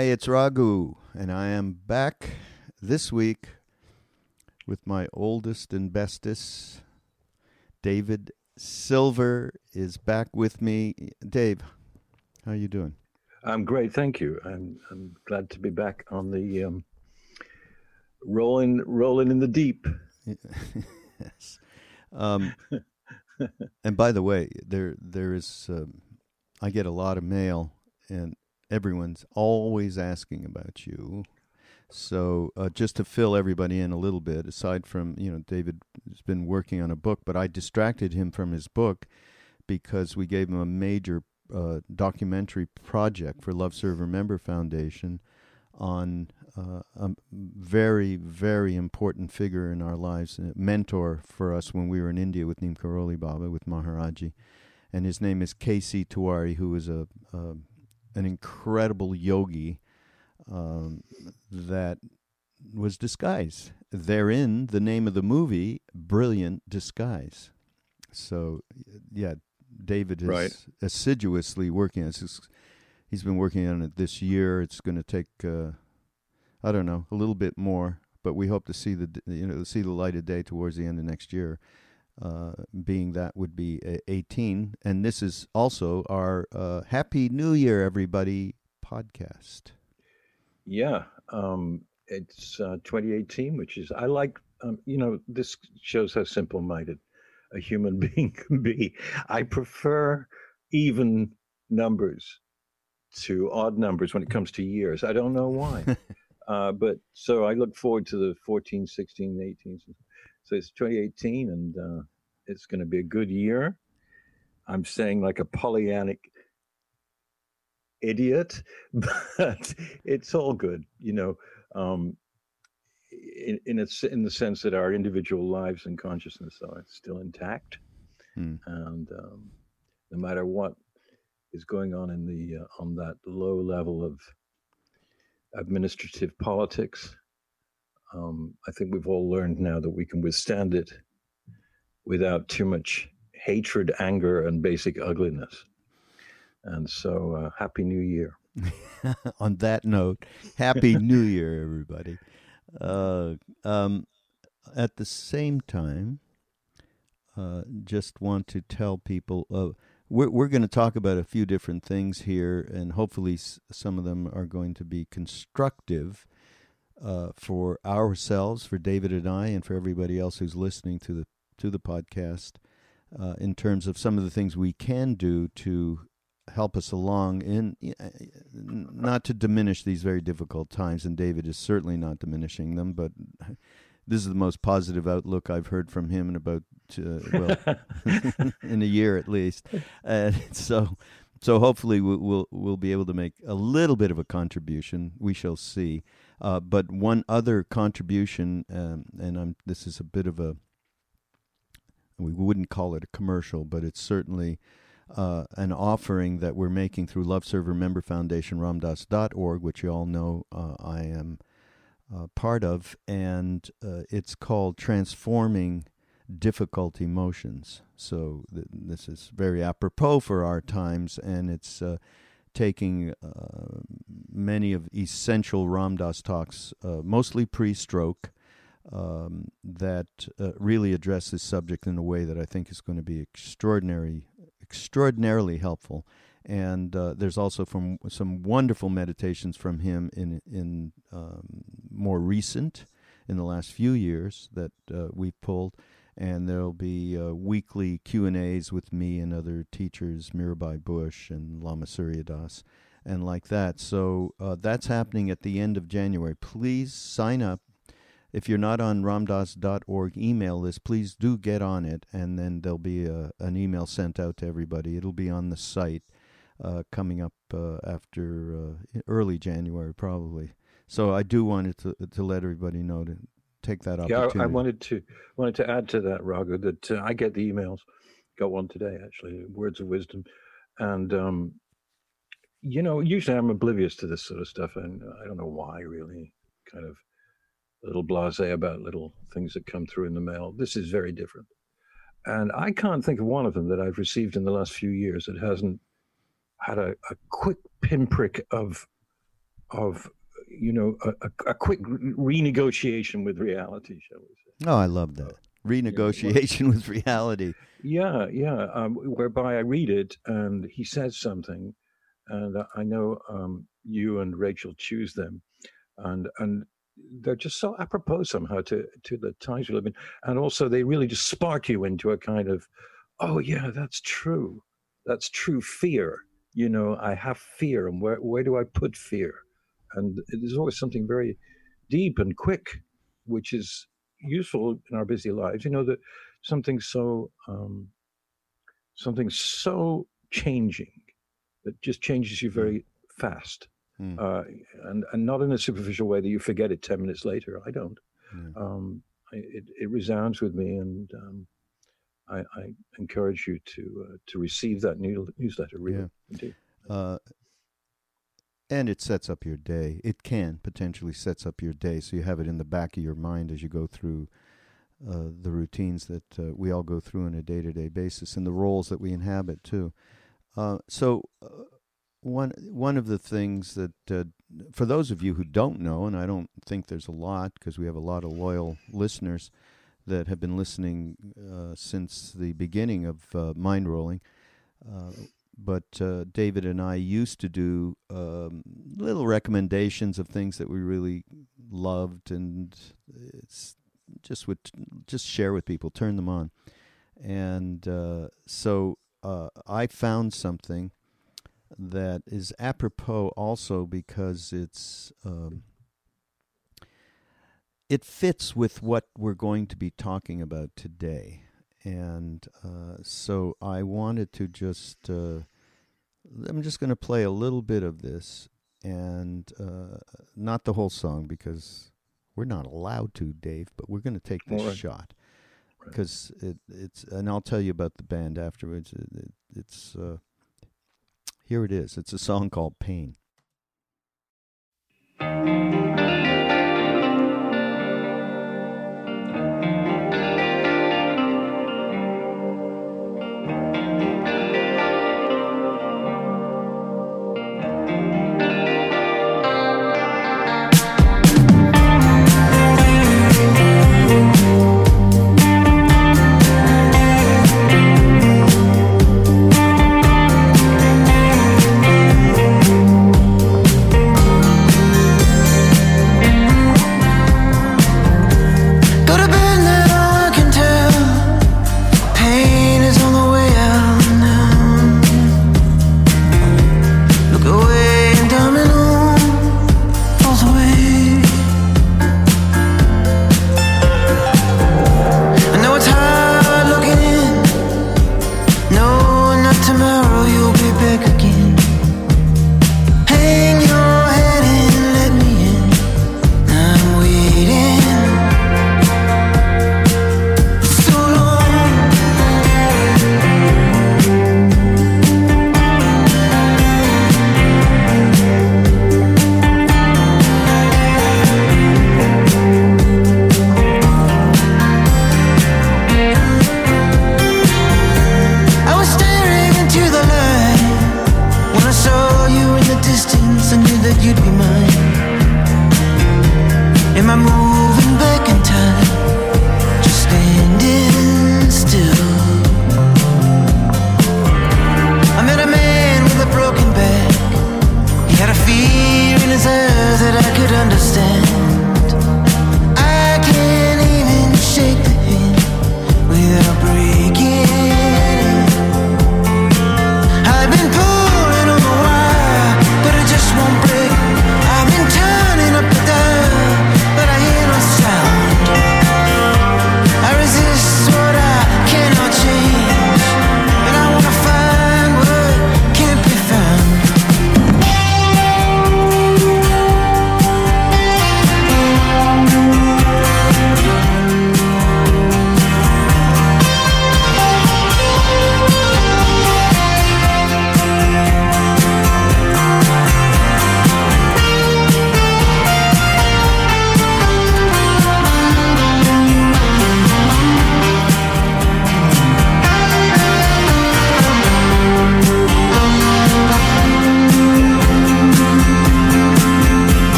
Hi, it's Raghu, and I am back this week with my oldest and bestest. David Silver is back with me. Dave, how are you doing? I'm great, thank you. I'm I'm glad to be back on the um, rolling rolling in the deep. yes. Um, and by the way, there there is um, I get a lot of mail and everyone's always asking about you. So uh, just to fill everybody in a little bit, aside from you know David has been working on a book, but I distracted him from his book because we gave him a major uh, documentary project for Love Serve Remember Foundation on uh, a very very important figure in our lives, a mentor for us when we were in India with Neem Karoli Baba with Maharaji, and his name is K.C. Tiwari, who is a, a an incredible yogi um, that was disguise. Therein, the name of the movie, Brilliant Disguise. So, yeah, David is right. assiduously working on it. He's been working on it this year. It's going to take, uh, I don't know, a little bit more, but we hope to see the you know see the light of day towards the end of next year. Uh, being that would be 18. And this is also our uh, Happy New Year, everybody podcast. Yeah. Um, it's uh, 2018, which is, I like, um, you know, this shows how simple minded a human being can be. I prefer even numbers to odd numbers when it comes to years. I don't know why. uh, but so I look forward to the 14, 16, 18. So it's 2018, and uh, it's going to be a good year. I'm saying like a Pollyannic idiot, but it's all good, you know. Um, in in, a, in the sense that our individual lives and consciousness are still intact, hmm. and um, no matter what is going on in the uh, on that low level of administrative politics, um, I think we've all learned now that we can withstand it without too much hatred, anger, and basic ugliness. And so, uh, Happy New Year. On that note, Happy New Year, everybody. Uh, um, at the same time, uh, just want to tell people uh, we're we're going to talk about a few different things here, and hopefully s- some of them are going to be constructive uh, for ourselves, for David and I, and for everybody else who's listening to the to the podcast uh, in terms of some of the things we can do to help us along in not to diminish these very difficult times and David is certainly not diminishing them but this is the most positive outlook I've heard from him in about uh, well in a year at least. And so so hopefully we'll, we'll, we'll be able to make a little bit of a contribution. We shall see uh, but one other contribution um, and I'm this is a bit of a we wouldn't call it a commercial, but it's certainly uh, an offering that we're making through Love Serve Remember Foundation, ramdass.org, which you all know uh, I am uh, part of. And uh, it's called Transforming Difficult Emotions. So th- this is very apropos for our times, and it's uh, taking uh, many of essential Ram Dass talks, mostly pre stroke um, that uh, really address this subject in a way that I think is going to be extraordinary, extraordinarily helpful. And uh, there's also from some wonderful meditations from him in in um, more recent, in the last few years that uh, we've pulled. And there'll be uh, weekly Q and A's with me and other teachers, Mirabai Bush and Lama Surya Das, and like that. So uh, that's happening at the end of January. Please sign up if you're not on ramdass.org email list, please do get on it, and then there'll be a, an email sent out to everybody. It'll be on the site uh, coming up uh, after uh, early January, probably. So I do want to to let everybody know to take that opportunity. Yeah, I wanted to wanted to add to that, Raghu, that uh, I get the emails. Got one today, actually, words of wisdom, and um, you know, usually I'm oblivious to this sort of stuff, and I don't know why, really. Kind of a little blasé about little things that come through in the mail. This is very different. And I can't think of one of them that I've received in the last few years that hasn't had a, a quick pinprick of, of you know, a, a, quick renegotiation with reality, shall we say. Oh, I love that. Renegotiation with reality. Yeah, yeah. Um, whereby I read it and he says something, and I know um, you and Rachel choose them, and and they're just so apropos somehow to to the times we live in, and also they really just spark you into a kind of, oh yeah, that's true, that's true fear. You know, I have fear, and where where do I put fear? And there's always something very deep and quick, which is useful in our busy lives. You know that something so um, something so changing that just changes you very fast mm. uh, and and not in a superficial way that you forget it ten minutes later. I don't. Mm. Um, it it resounds with me, and um, I, I, encourage you to uh, to receive that new, newsletter. Really, yeah. Uh, and it sets up your day. It can potentially sets up your day, so you have it in the back of your mind as you go through uh, the routines that uh, we all go through on a day to day basis, and the roles that we inhabit too. Uh, so uh, one one of the things that uh, for those of you who don't know, and I don't think there's a lot because we have a lot of loyal listeners that have been listening uh, since the beginning of uh, Mindrolling. Uh, but uh, David and I used to do um, little recommendations of things that we really loved, and it's just would just share with people, turn them on, and uh, so I found something that is apropos also because it's um, it fits with what we're going to be talking about today, and uh, so I wanted to just uh, I'm just going to play a little bit of this and uh, not the whole song because we're not allowed to, Dave, but we're going to take this right. shot because it, it's and I'll tell you about the band afterwards. It, it, it's uh, here it is. It's a song called Pain.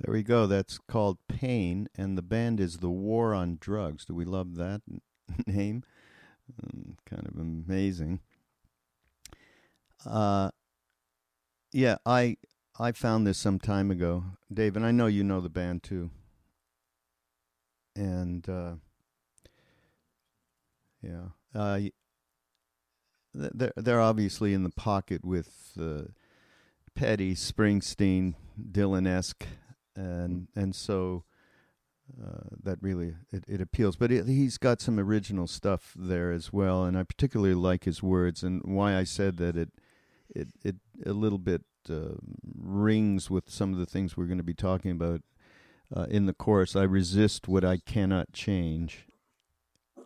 There we go. That's called Pain, and the band is The War on Drugs. Do we love that name? Um, kind of amazing. Uh, yeah, I I found this some time ago, Dave, and I know you know the band too. And uh, yeah, uh, they're they're obviously in the pocket with uh, Petty, Springsteen, Dylan esque, and and so uh, that really it, it appeals. But it, he's got some original stuff there as well, and I particularly like his words and why I said that it it it a little bit uh, rings with some of the things we're going to be talking about uh, in the course. I resist what I cannot change.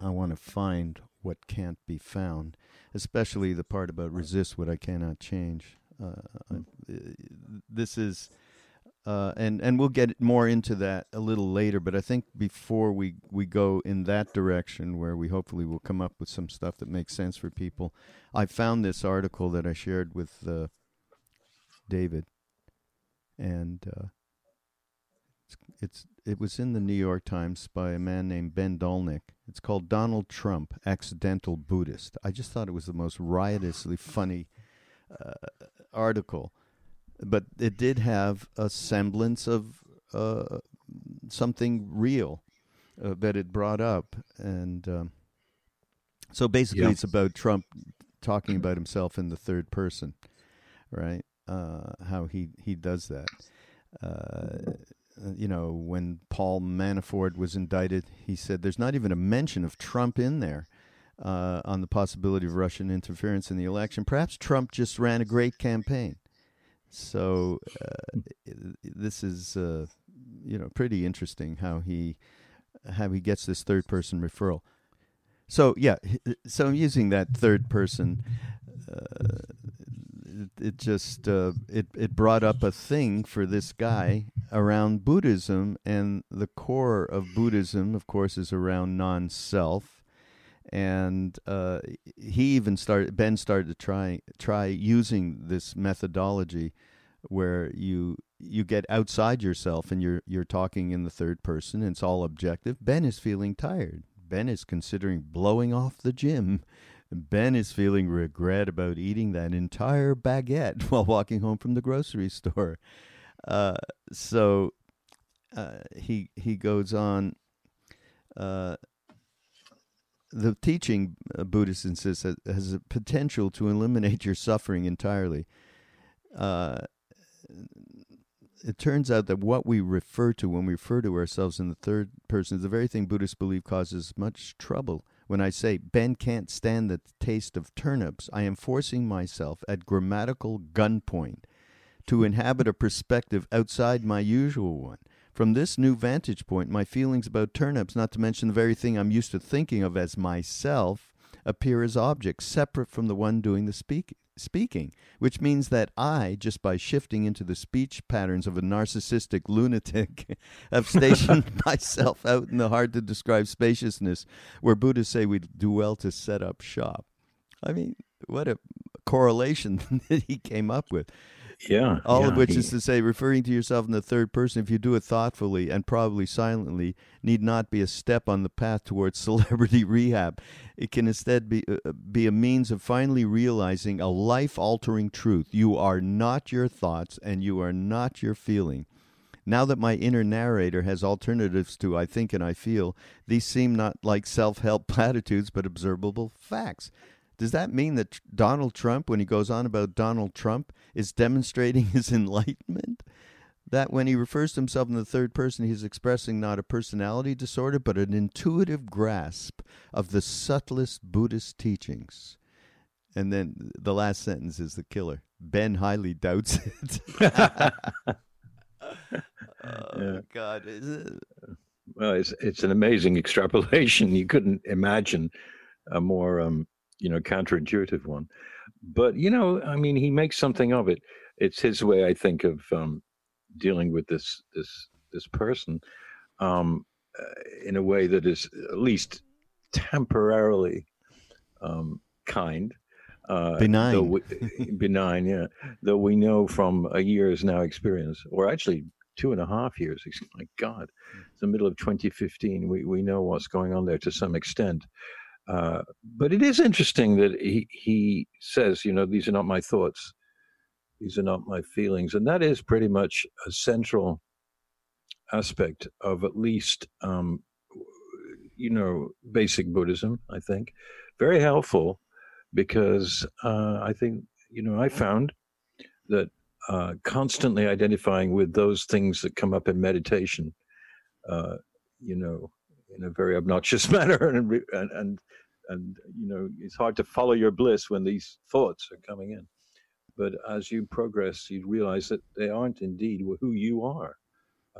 I want to find what can't be found, especially the part about resist what I cannot change. Uh, I, this is, uh, and and we'll get more into that a little later. But I think before we we go in that direction, where we hopefully will come up with some stuff that makes sense for people, I found this article that I shared with uh, David, and uh, it's, it's it was in the New York Times by a man named Ben Dolnick. It's called Donald Trump, Accidental Buddhist. I just thought it was the most riotously funny uh, article, but it did have a semblance of uh, something real uh, that it brought up, and um, so basically, yeah. it's about Trump talking about himself in the third person, right? Uh, how he he does that. Uh, you know, when Paul Manafort was indicted, he said there's not even a mention of Trump in there uh, on the possibility of Russian interference in the election. Perhaps Trump just ran a great campaign. So uh, this is, uh, you know, pretty interesting how he how he gets this third person referral. So yeah, so I'm using that third person uh, it, it just uh, it it brought up a thing for this guy around Buddhism, and the core of Buddhism, of course, is around non-self. And uh, he even started. Ben started to try try using this methodology, where you you get outside yourself and you're you're talking in the third person. And it's all objective. Ben is feeling tired. Ben is considering blowing off the gym Ben is feeling regret about eating that entire baguette while walking home from the grocery store. Uh, so uh, he he goes on. Uh, the teaching uh, Buddhists insist has, has, a potential to eliminate your suffering entirely. Uh, it turns out that what we refer to when we refer to ourselves in the third person is the very thing Buddhists believe causes much trouble when I say Ben can't stand the taste of turnips, I am forcing myself at grammatical gunpoint to inhabit a perspective outside my usual one. From this new vantage point, my feelings about turnips, not to mention the very thing I'm used to thinking of as myself, appear as objects separate from the one doing the speak- speaking, which means that I, just by shifting into the speech patterns of a narcissistic lunatic, have stationed myself out in the hard to describe spaciousness where Buddhists say we do well to set up shop. I mean, what a correlation that he came up with. Yeah. All yeah, of which he, is to say, referring to yourself in the third person, if you do it thoughtfully and probably silently, need not be a step on the path towards celebrity rehab. It can instead be, uh, uh, be a means of finally realizing a life altering truth. You are not your thoughts and you are not your feeling. Now that my inner narrator has alternatives to I think and I feel, these seem not like self help platitudes but observable facts. Does that mean that Donald Trump, when he goes on about Donald Trump, is demonstrating his enlightenment? That when he refers to himself in the third person, he's expressing not a personality disorder, but an intuitive grasp of the subtlest Buddhist teachings. And then the last sentence is the killer. Ben highly doubts it. oh. God. Well, it's, it's an amazing extrapolation. You couldn't imagine a more um, you know counterintuitive one but you know i mean he makes something of it it's his way i think of um, dealing with this this this person um, uh, in a way that is at least temporarily um, kind uh, benign we, benign yeah though we know from a year's now experience or actually two and a half years. My God, it's the middle of 2015. We we know what's going on there to some extent. Uh, but it is interesting that he he says, you know, these are not my thoughts, these are not my feelings, and that is pretty much a central aspect of at least um, you know basic Buddhism. I think very helpful because uh, I think you know I found that uh, constantly identifying with those things that come up in meditation, uh, you know, in a very obnoxious manner, and, and and and you know, it's hard to follow your bliss when these thoughts are coming in. But as you progress, you realize that they aren't indeed who you are.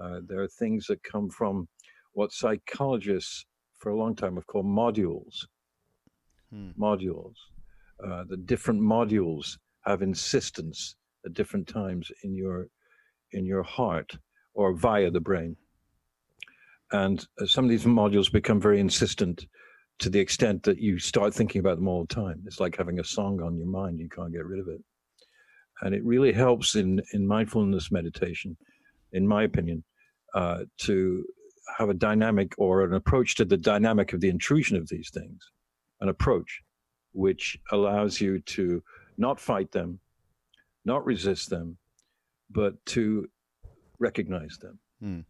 Uh, there are things that come from what psychologists for a long time have called modules. Hmm. Modules. Uh, the different modules have insistence at different times in your in your heart or via the brain. And uh, some of these modules become very insistent to the extent that you start thinking about them all the time. It's like having a song on your mind, you can't get rid of it. And it really helps in, in mindfulness meditation, in my opinion, uh, to have a dynamic or an approach to the dynamic of the intrusion of these things, an approach which allows you to not fight them, not resist them, but to recognize them. Mm.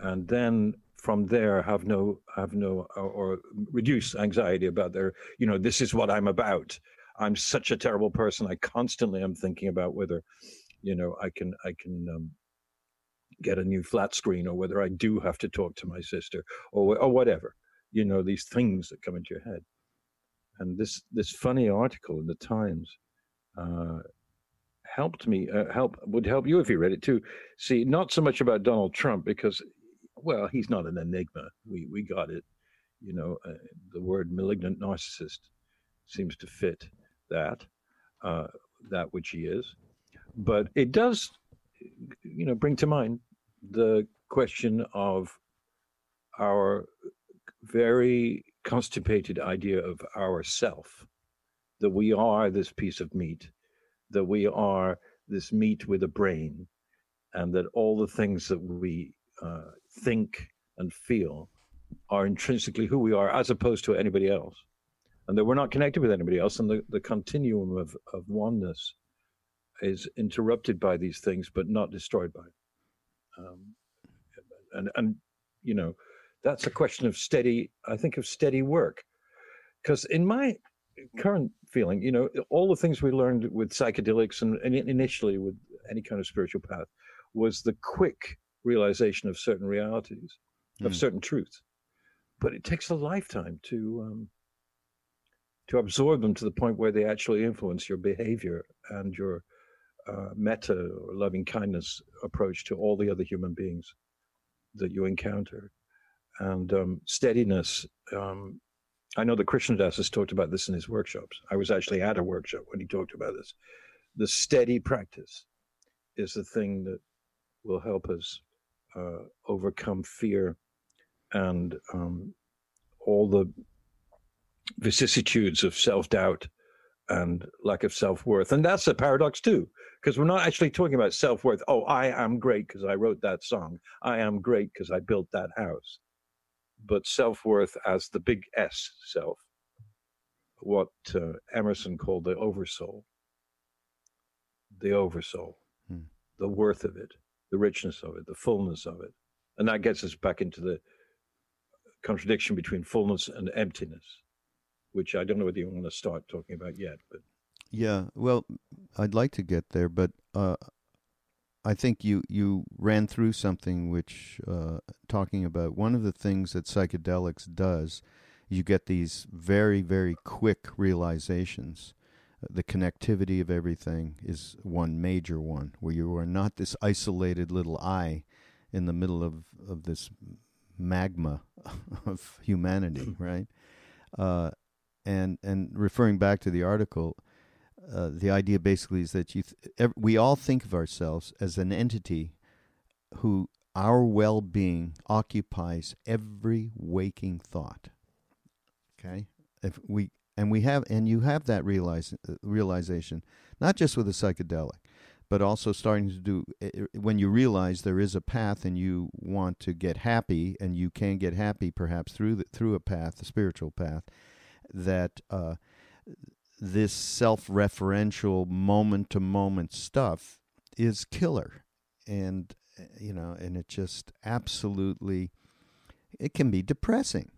And then from there have no have no or, or, reduce anxiety about their you know this is what i'm about. I'm such a terrible person i constantly am thinking about whether you know i can i can um, get a new flat screen or whether i do have to talk to my sister or or whatever you know these things that come into your head. And this this funny article in the times uh, helped me uh, help would help you if you read it too. See not so much about donald trump because well he's not an enigma. We we got it. You know uh, the word malignant narcissist seems to fit that uh, that which he is. But it does you know bring to mind the question of our very constipated idea of ourself that we are this piece of meat that we are this meat with a brain, and that all the things that we uh, think and feel are intrinsically who we are as opposed to anybody else. And that we're not connected with anybody else. And the, the continuum of, of oneness is interrupted by these things, but not destroyed by it. Um, and, and, you know, that's a question of steady, I think, of steady work. Because in my current feeling. You know, all the things we learned with psychedelics and, and initially with any kind of spiritual path was the quick realization of certain realities, of mm. certain truths. But it takes a lifetime to um, to absorb them to the point where they actually influence your behavior and your uh, metta or loving kindness approach to all the other human beings that you encounter. And um, steadiness um, I know that Krishna Das has talked about this in his workshops. I was actually at a workshop when he talked about this. The steady practice is the thing that will help us uh, overcome fear and um, all the vicissitudes of self doubt and lack of self worth. And that's a paradox too, because we're not actually talking about self worth. Oh, I am great because I wrote that song. I am great because I built that house but self worth as the big S self, what uh, Emerson called the oversoul. The oversoul, hmm. the worth of it, the richness of it, the fullness of it. And that gets us back into the contradiction between fullness and emptiness, which I don't know whether you want to start talking about yet, but. Yeah, well, I'd like to get there, but uh, I think you you ran through something which uh, talking about one of the things that psychedelics does. You get these very very quick realizations. The connectivity of everything is one major one, where you are not this isolated little eye in the middle of, of this magma of humanity, right? Uh, and and referring back to the article, uh, the idea basically is that you th- we all think of ourselves as an entity who our well-being occupies every waking thought okay if we and we have and you have that realize, uh, realization not just with a psychedelic but also starting to do eh, eh, when you realize there is a path and you want to get happy and you can get happy perhaps through the, through a path, a spiritual path, that uh, this self-referential moment-to-moment stuff is killer, and eh, you know, and it just absolutely it can be depressing,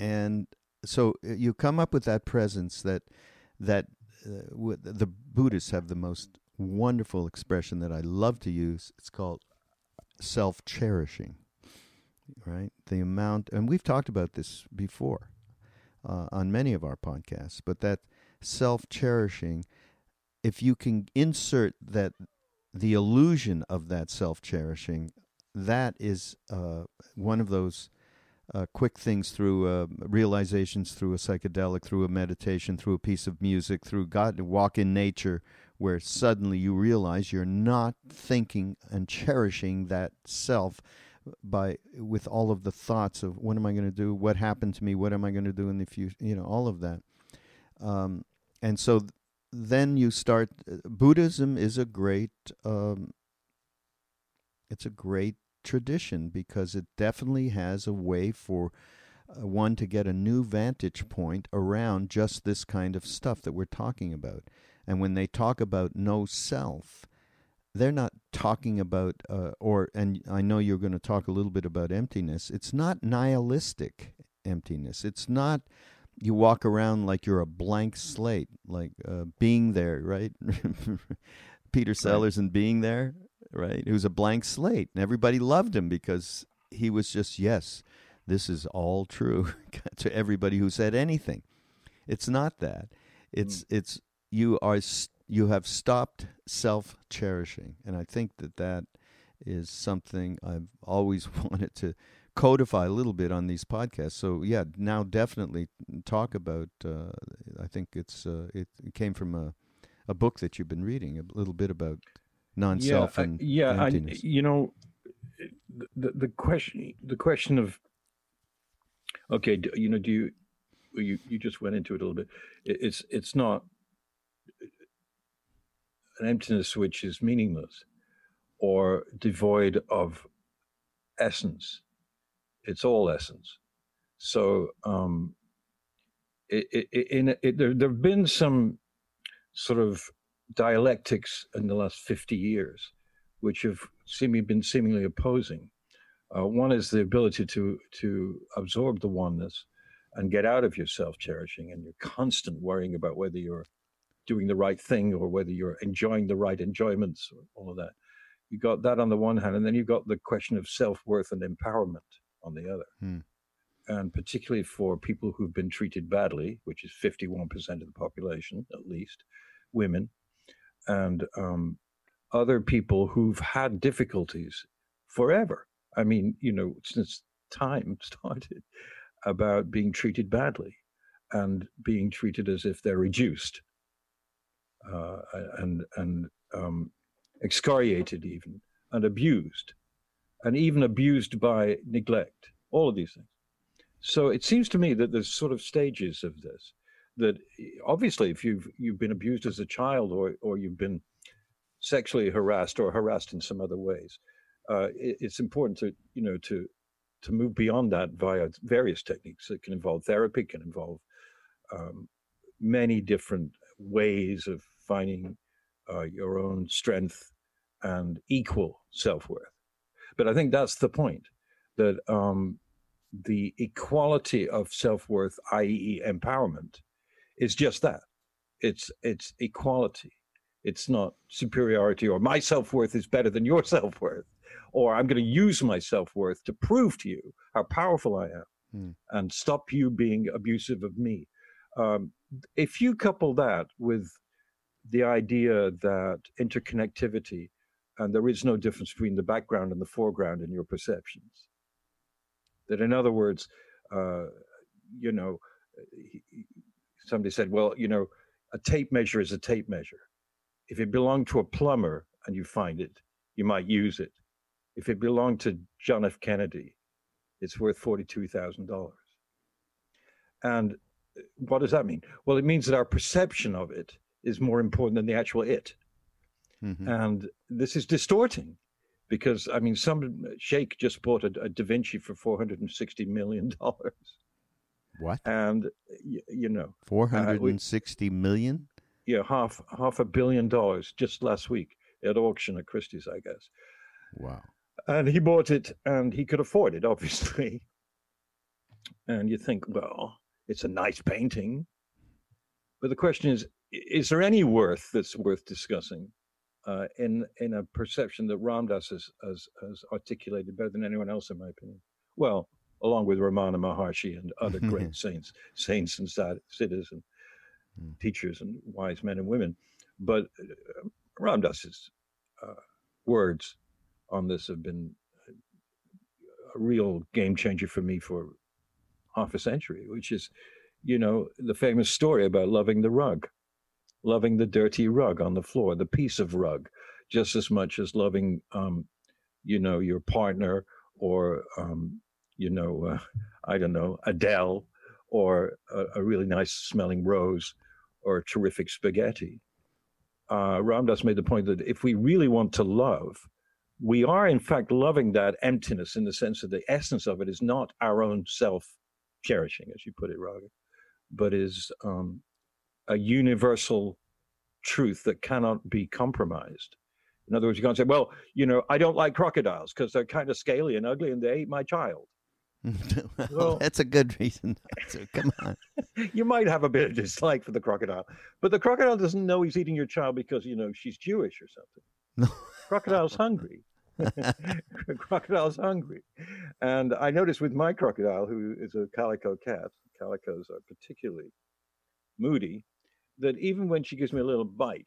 and so you come up with that presence that that uh, the Buddhists have the most wonderful expression that I love to use. It's called self cherishing, right? The amount, and we've talked about this before uh, on many of our podcasts, but that self cherishing, if you can insert that, the illusion of that self cherishing, that is uh, one of those uh, quick things through uh, realizations through a psychedelic, through a meditation, through a piece of music, through God, walk in nature, where suddenly you realize you're not thinking and cherishing that self by with all of the thoughts of what am I going to do, what happened to me, what am I going to do in the future, you know, all of that. Um, and so th- then you start. Uh, Buddhism is a great. Um, it's a great tradition because it definitely has a way for uh, one to get a new vantage point around just this kind of stuff that we're talking about. And when they talk about no self, they're not talking about, uh, or, and I know you're going to talk a little bit about emptiness. It's not nihilistic emptiness. It's not you walk around like you're a blank slate, like uh, being there, right? Peter Sellers right. and being there, right? It was a blank slate, and everybody loved him because he was just yes, this is all true to everybody who said anything. It's not that. It's mm. it's you are you have stopped self cherishing, and I think that that is something I've always wanted to codify a little bit on these podcasts. So yeah, now definitely talk about. Uh, I think it's uh, it, it, came from a a book that you've been reading a little bit about non-self yeah, and I, yeah, I, you know, the the question the question of okay, you know, do you you you just went into it a little bit. It's it's not an emptiness which is meaningless or devoid of essence. It's all essence. So um, it, it, in it, there there have been some sort of dialectics in the last 50 years, which have seemingly been seemingly opposing. Uh, one is the ability to to absorb the oneness and get out of your self-cherishing and your constant worrying about whether you're doing the right thing or whether you're enjoying the right enjoyments or all of that. You got that on the one hand, and then you've got the question of self-worth and empowerment on the other. Hmm. And particularly for people who've been treated badly, which is 51% of the population, at least, women, and um, other people who've had difficulties forever. I mean, you know, since time started about being treated badly and being treated as if they're reduced uh, and and um, excoriated even and abused and even abused by neglect all of these things so it seems to me that there's sort of stages of this that obviously if you've you've been abused as a child or or you've been sexually harassed or harassed in some other ways uh, it, it's important to you know to to move beyond that via various techniques that can involve therapy can involve um, many different ways of finding uh, your own strength and equal self-worth. But i think that's the point that um, the equality of self-worth i.e empowerment is just that. It's it's equality. It's not superiority or my self worth is better than your self worth, or I'm going to use my self worth to prove to you how powerful I am hmm. and stop you being abusive of me. Um, if you couple that with the idea that interconnectivity and there is no difference between the background and the foreground in your perceptions, that in other words, uh, you know, somebody said, well, you know, a tape measure is a tape measure. If it belonged to a plumber and you find it, you might use it. If it belonged to John F. Kennedy, it's worth $42,000. And uh, what does that mean? Well, it means that our perception of it is more important than the actual it. Mhm. and this is distorting because I mean, some sheikh just bought a, a Da Vinci for four hundred and sixty million dollars, What? and y- you know, Four hundred and sixty million? yeah, half half a billion dollars just last week at auction at Christie's, I guess. Wow. And he bought it, and he could afford it, obviously. And you think, well, it's a nice painting, but the question is, is there any worth that's worth discussing? Uh, in in a perception that Ram Dass has, has has articulated better than anyone else, in my opinion. Well, along with Ramana Maharshi and other great saints, saints and and Mm. teachers and wise men and women. But uh, Ram Dass's uh, words on this have been a real game changer for me for half a century, which is, you know, the famous story about loving the rug, loving the dirty rug on the floor, the piece of rug, just as much as loving, um, you know, your partner or, um, you know, uh, I don't know, Adele or a, a really nice smelling rose or terrific spaghetti. Uh, Ram Dass made the point that if we really want to love, we are in fact loving that emptiness in the sense that the essence of it is not our own self cherishing, as you put it, Raghu, but is um, a universal truth that cannot be compromised. In other words, you can't say, well, you know, I don't like crocodiles because they're kind of scaly and ugly and they ate my child. Well, Well- that's a good reason. So, come on. you might have a bit of dislike for the crocodile, but the crocodile doesn't know he's eating your child because, you know, she's Jewish or something. No. Crocodile's hungry. crocodile's hungry. And I noticed with my crocodile, who is a calico cat, calicos are particularly moody, that even when she gives me a little bite,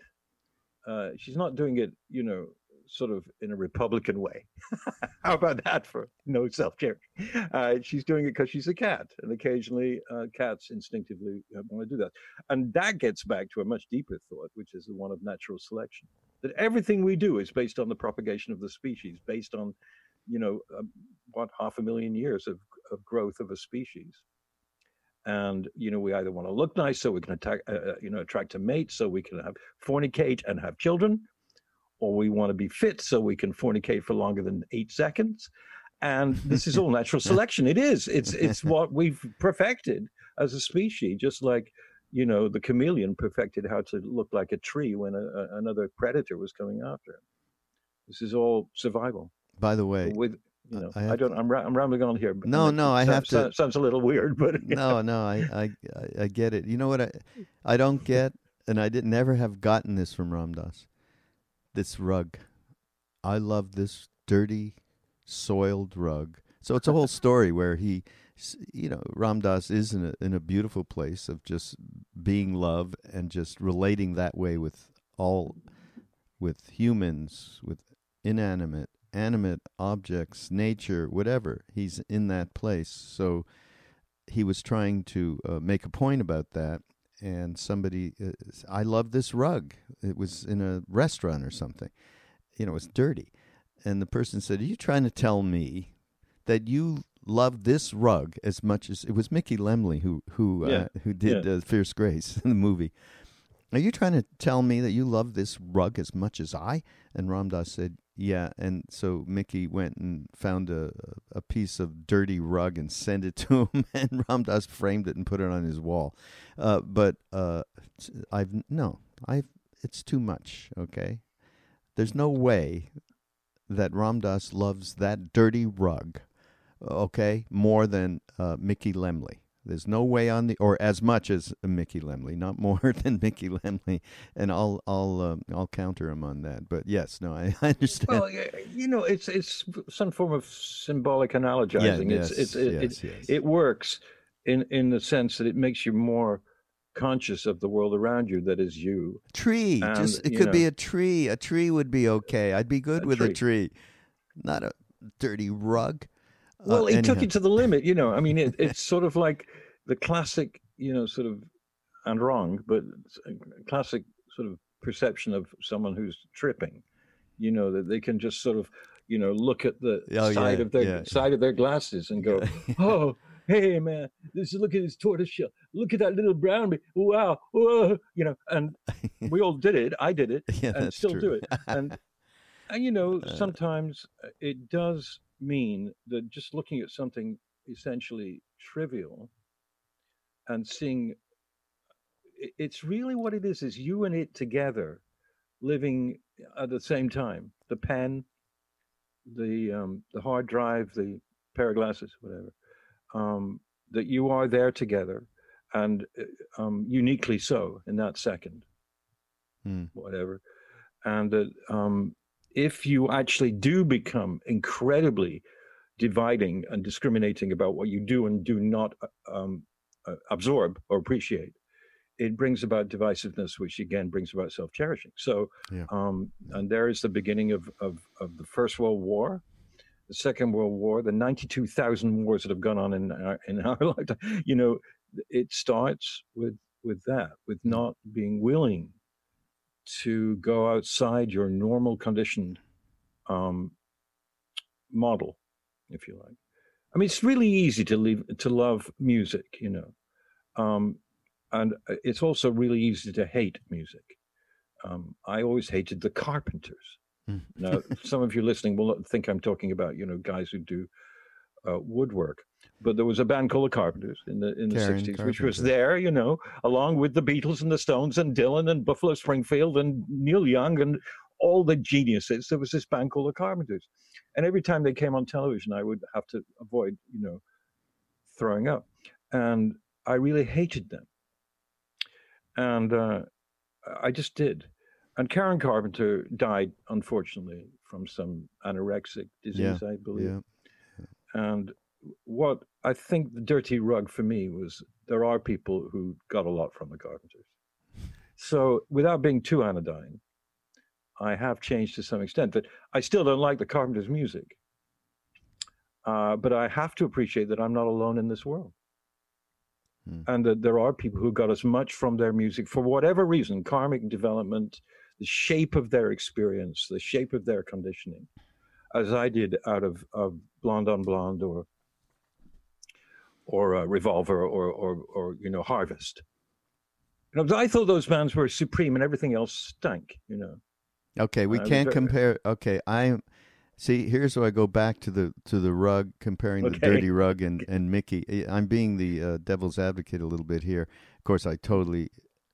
uh, she's not doing it, you know, sort of in a Republican way. How about that for no self care? Uh, she's doing it because she's a cat, and occasionally uh, cats instinctively uh, want to do that. And that gets back to a much deeper thought, which is the one of natural selection. That everything we do is based on the propagation of the species, based on, you know, um, what half a million years of, of growth of a species. And you know, we either want to look nice so we can attack, uh, uh, you know, attract a mate, so we can have fornicate and have children, or we want to be fit so we can fornicate for longer than eight seconds. And this is all natural selection. It is. It's it's what we've perfected as a species, just like you know the chameleon perfected how to look like a tree when a, a, another predator was coming after him. This is all survival. By the way, With you know, I I, don't. I'm, I'm rambling on here. but No, no, I sounds- have to- sounds- Sounds a little weird, but no, no, I, I, I- I get it. You know what I, I don't get, and I didn't never have gotten this from Ram Dass. This rug, I love this dirty, soiled rug. So it's a whole story where he, you know, Ram Dass is in a in a beautiful place of just being love and just relating that way with all, with humans, with inanimate, animate objects, nature, whatever. He's in that place. So he was trying to uh, make a point about that and somebody uh, i love this rug. It was in a restaurant or something. You know it's dirty. And the person said are you trying to tell me that you love this rug as much as it was Mickey Lemle who who uh, Yeah, who did yeah. uh, fierce grace in the movie. Are you trying to tell me that you love this rug as much as i? And Ram Dass said yeah and so mickey went and found a, a piece of dirty rug and sent it to him and Ram Dass framed it and put it on his wall. Uh, but uh, i've no i've it's too much okay? There's no way that Ram Dass loves that dirty rug okay more than uh, Mickey Lemle there's no way on the or as much as Mickey Lemle, not more than Mickey Lemle, and I'll I'll um, I'll counter him on that. But yes, no, I, I understand. well, you know, it's it's some form of symbolic analogizing. yes, it's it's it, yes, it, yes. it works in in the sense that it makes you more conscious of the world around you that is you. tree, and, just it could be a tree. A tree would be okay. I'd be good A with a tree. tree, not a dirty rug. Uh, Well, he took it to the limit. You know, I mean, it, it's sort of like the classic, you know, sort of and wrong, but classic sort of perception of someone who's tripping. You know that they can just sort of, you know, look at the Oh, side yeah, of their yeah. side of their glasses and go, "Oh, hey man, this is look at this tortoise shell. look at that little brown bee, wow, whoa, you know, and we all did it. I did it, yeah, and still true. do it. And and you know, Uh. sometimes uh, it does mean that just looking at something essentially trivial and seeing it's really what it is is you and it together living at the same time the pen the um, the hard drive the pair of glasses whatever um, that you are there together and uh, um, uniquely so in that second Hmm. whatever and that um, if you actually do become incredibly dividing and discriminating about what you do and do not uh, um, uh, absorb or appreciate, it brings about divisiveness, which again brings about self-cherishing. So, Yeah. um, and there is the beginning of, of of the First World War, the Second World War, the ninety-two thousand wars that have gone on in our, in our lifetime. You know, it starts with with that, with not being willing to go outside your normal conditioned um, model, if you like. I mean, it's really easy to leave to love music, you know, um, and uh, it's also really easy to hate music. Um, I always hated the Carpenters. Mm. Now, some of you listening will think I'm talking about, you know, guys who do uh, woodwork. But there was a band called the Carpenters in the in the '60s, which was there, you know, along with the Beatles and the Stones and Dylan and Buffalo Springfield and Neil Young and all the geniuses. There was this band called the Carpenters, and every time they came on television, I would have to avoid, you know, throwing up, and I really hated them, and uh, I just did. And Karen Carpenter died, unfortunately, from some anorexic disease, I believe. Yeah. And what I think the dirty rug for me was there are people who got a lot from the Carpenters. So without being too anodyne, I have changed to some extent. That I still don't like the Carpenters' music, uh, but I have to appreciate that I'm not alone in this world. Hmm. And that there are people who got as much from their music for whatever reason, karmic development, the shape of their experience, the shape of their conditioning, as I did out of, of Blonde on Blonde or or uh, Revolver or, or or you know Harvest. You know, I thought those bands were supreme and everything else stank. You know. Okay, we was can't compare. Okay, I see. Here's where I go back to the to the rug, comparing the dirty rug and and Mickey. I- I'm being the uh, devil's advocate a little bit here. Of course, I totally,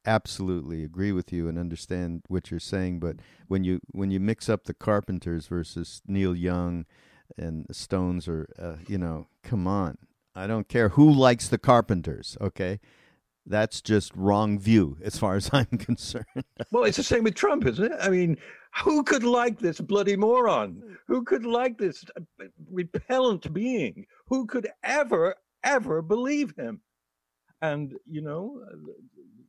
absolutely agree with you and understand what you're saying. But when you when you mix up the Carpenters versus Neil Young and Stones, or uh, you know, come on, I don't care who likes the Carpenters. Okay. That's just wrong view as far as I'm concerned. Well, it's the same with Trump, isn't it? I mean, who could like this bloody moron? Who could like this uh, repellent being? Who could ever, ever believe him? And, you know,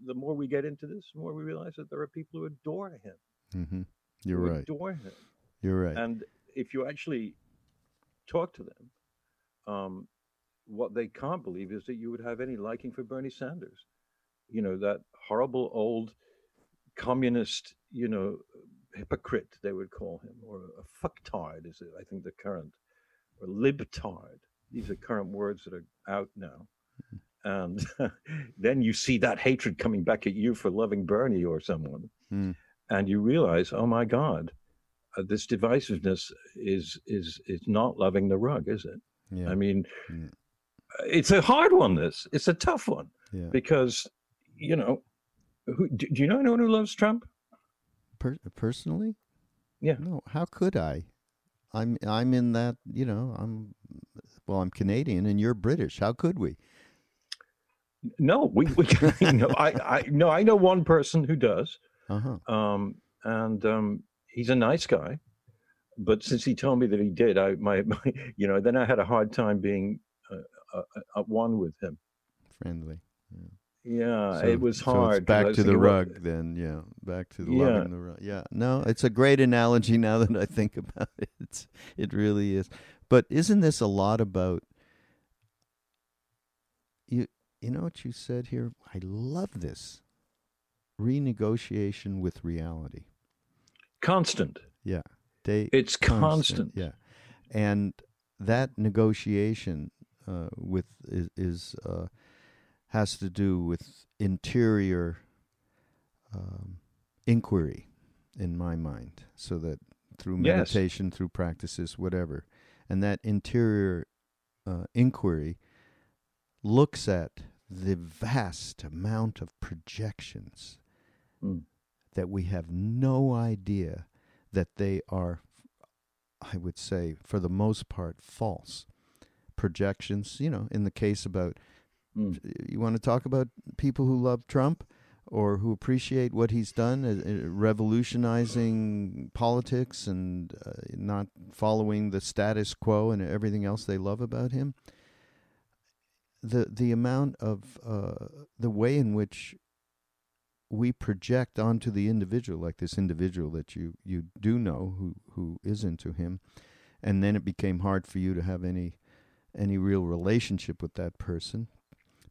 the more we get into this, the more we realize that there are people who adore him. hmm You're right. Adore him. You're right. And if you actually talk to them, um, what they can't believe is that you would have any liking for Bernie Sanders. You know, that horrible old communist, you know, hypocrite, they would call him, or a fucktard is, it, I think, the current, or libtard. These are current words that are out now. And then you see that hatred coming back at you for loving Bernie or someone. Hmm. And you realize, oh my God, uh, this divisiveness is is is not loving the rug, is it? yeah. I mean, Yeah. It's a hard one. This it's a tough one yeah. because you know, who, do, do you know anyone who loves Trump? Per- personally? Yeah. No. How could I? I'm I'm in that. You know. I'm. Well, I'm Canadian and you're British. How could we? No, we, we no, I, I no, I know one person who does, Uh huh. um, and um, he's a nice guy. But since he told me that he did, I my, my you know, then I had a hard time being at one with him. Friendly. Yeah, So- it was hard. it's 'cause I back to the rug. Then yeah. Back to the Yeah. loving the rug. Yeah. No, it's a great analogy now that I think about it. It's, it really is. But isn't this a lot about you? You know what you said here. I love this renegotiation with reality. constant. Yeah. Day, It's constant. Yeah, and that negotiation uh, with is, is uh, has to do with interior um, inquiry in my mind, so that through Yes. meditation, through practices, whatever, and that interior uh, inquiry looks at the vast amount of projections Mm. that we have no idea that they are, I would say, for the most part, false projections. You know, in the case about Mm. you want to talk about people who love Trump or who appreciate what he's done, uh, uh, revolutionizing politics and uh, not following the status quo and everything else they love about him. The the amount of uh, the way in which we project onto the individual, like this individual that you, you do know who, who is into him, and then it became hard for you to have any any real relationship with that person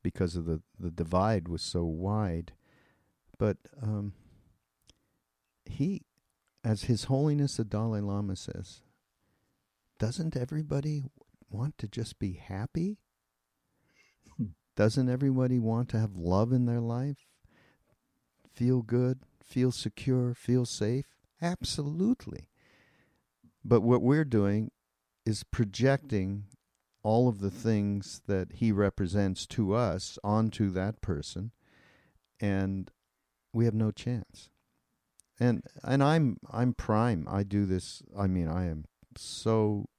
because of the, the divide was so wide. But um, he, as His Holiness the Dalai Lama says, doesn't everybody want to just be happy? Hmm. Doesn't everybody want to have love in their life? Feel good, feel secure, feel safe? Absolutely. But what we're doing is projecting all of the things that he represents to us onto that person and we have no chance. And and i'm i'm prime. I do this i mean i am so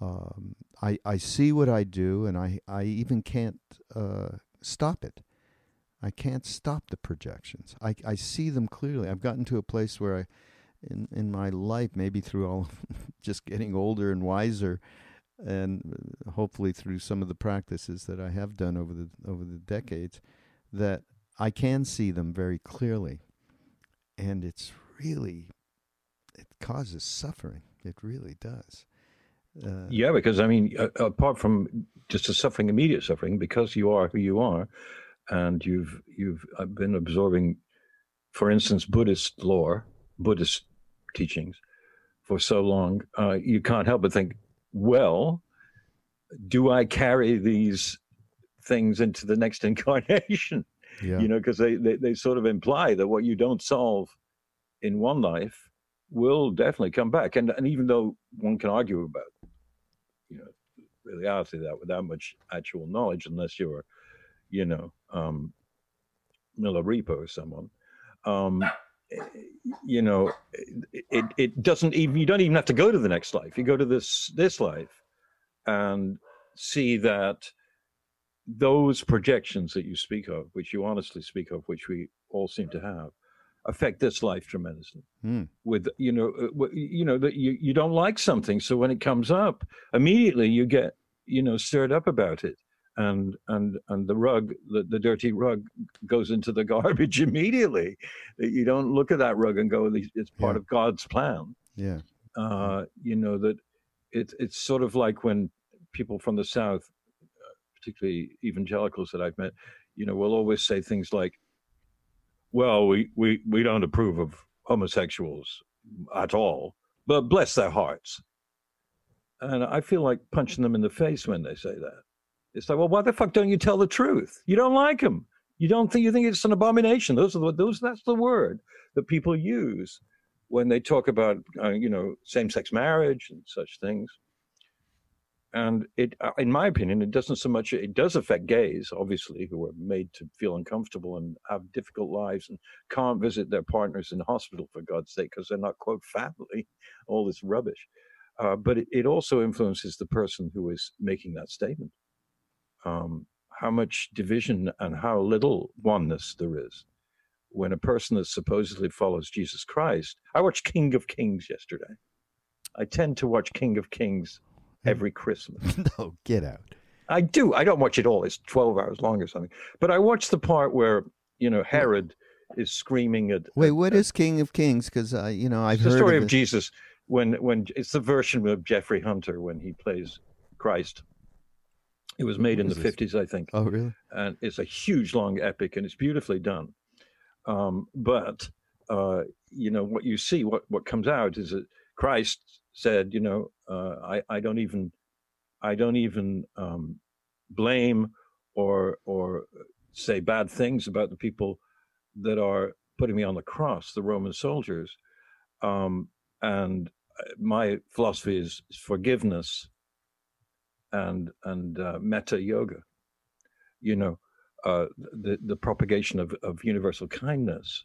um i i see what i do and i i even can't uh stop it. I can't stop the projections. I i see them clearly. I've gotten to a place where i in in my life maybe through all just getting older and wiser and uh, hopefully through some of the practices that I have done over the over the decades that I can see them very clearly. And it's really it causes suffering. It really does. Uh, Yeah, because I mean, apart from just the suffering, immediate suffering, because you are who you are, and you've you've uh, been absorbing, for instance, Buddhist lore, Buddhist teachings, for so long, uh, you can't help but think, well, do I carry these things into the next incarnation? yeah you know because they, they they sort of imply that what you don't solve in one life will definitely come back and and even though one can argue about you know reality that without much actual knowledge unless you're you know um Milarepa or someone um you know it, it doesn't even you don't even have to go to the next life you go to this this life and see that those projections that you speak of, which you honestly speak of, which we all seem to have, affect this life tremendously. Hmm. With you know, uh, you know that you you don't like something, so when it comes up, immediately you get you know stirred up about it, and and and the rug, the, the dirty rug, goes into the garbage immediately. You don't look at that rug and go, "It's part Yeah. of God's plan." yeah uh, you know that it's it's sort of like when people from the south uh, particularly evangelicals that i've met you know will always say things like well we we we don't approve of homosexuals at all but bless their hearts and i feel like punching them in the face when they say that it's like well why the fuck don't you tell the truth? You don't like them you don't think you think it's an abomination. Those are the those that's the word that people use when they talk about uh, you know same-sex marriage and such things. And it uh, in my opinion it doesn't so much it does affect gays obviously who are made to feel uncomfortable and have difficult lives and can't visit their partners in hospital for god's sake because they're not quote family all this rubbish. Uh, but it, it also influences the person who is making that statement um, how much division and how little oneness there is when a person that supposedly follows Jesus Christ. I watched King of Kings yesterday. I tend to watch King of Kings every Christmas. no get out I do. I don't watch it all. It's 12 hours long or something. But I watched the part where, you know, Herod is screaming at. wait at- what at- is king of kings because i you know i've it's the story of of. Jesus when when it's the version of Jeffrey Hunter when he plays Christ. It was made in the What is 50s, I think. oh really and it's a huge long epic and it's beautifully done um, but uh, you know what you see what what comes out is that christ said you know uh, i i don't even i don't even um, blame or or say bad things about the people that are putting me on the cross, the Roman soldiers. Um, and uh, my philosophy is forgiveness and and uh, metta yoga. You know, uh, the the propagation of of universal kindness,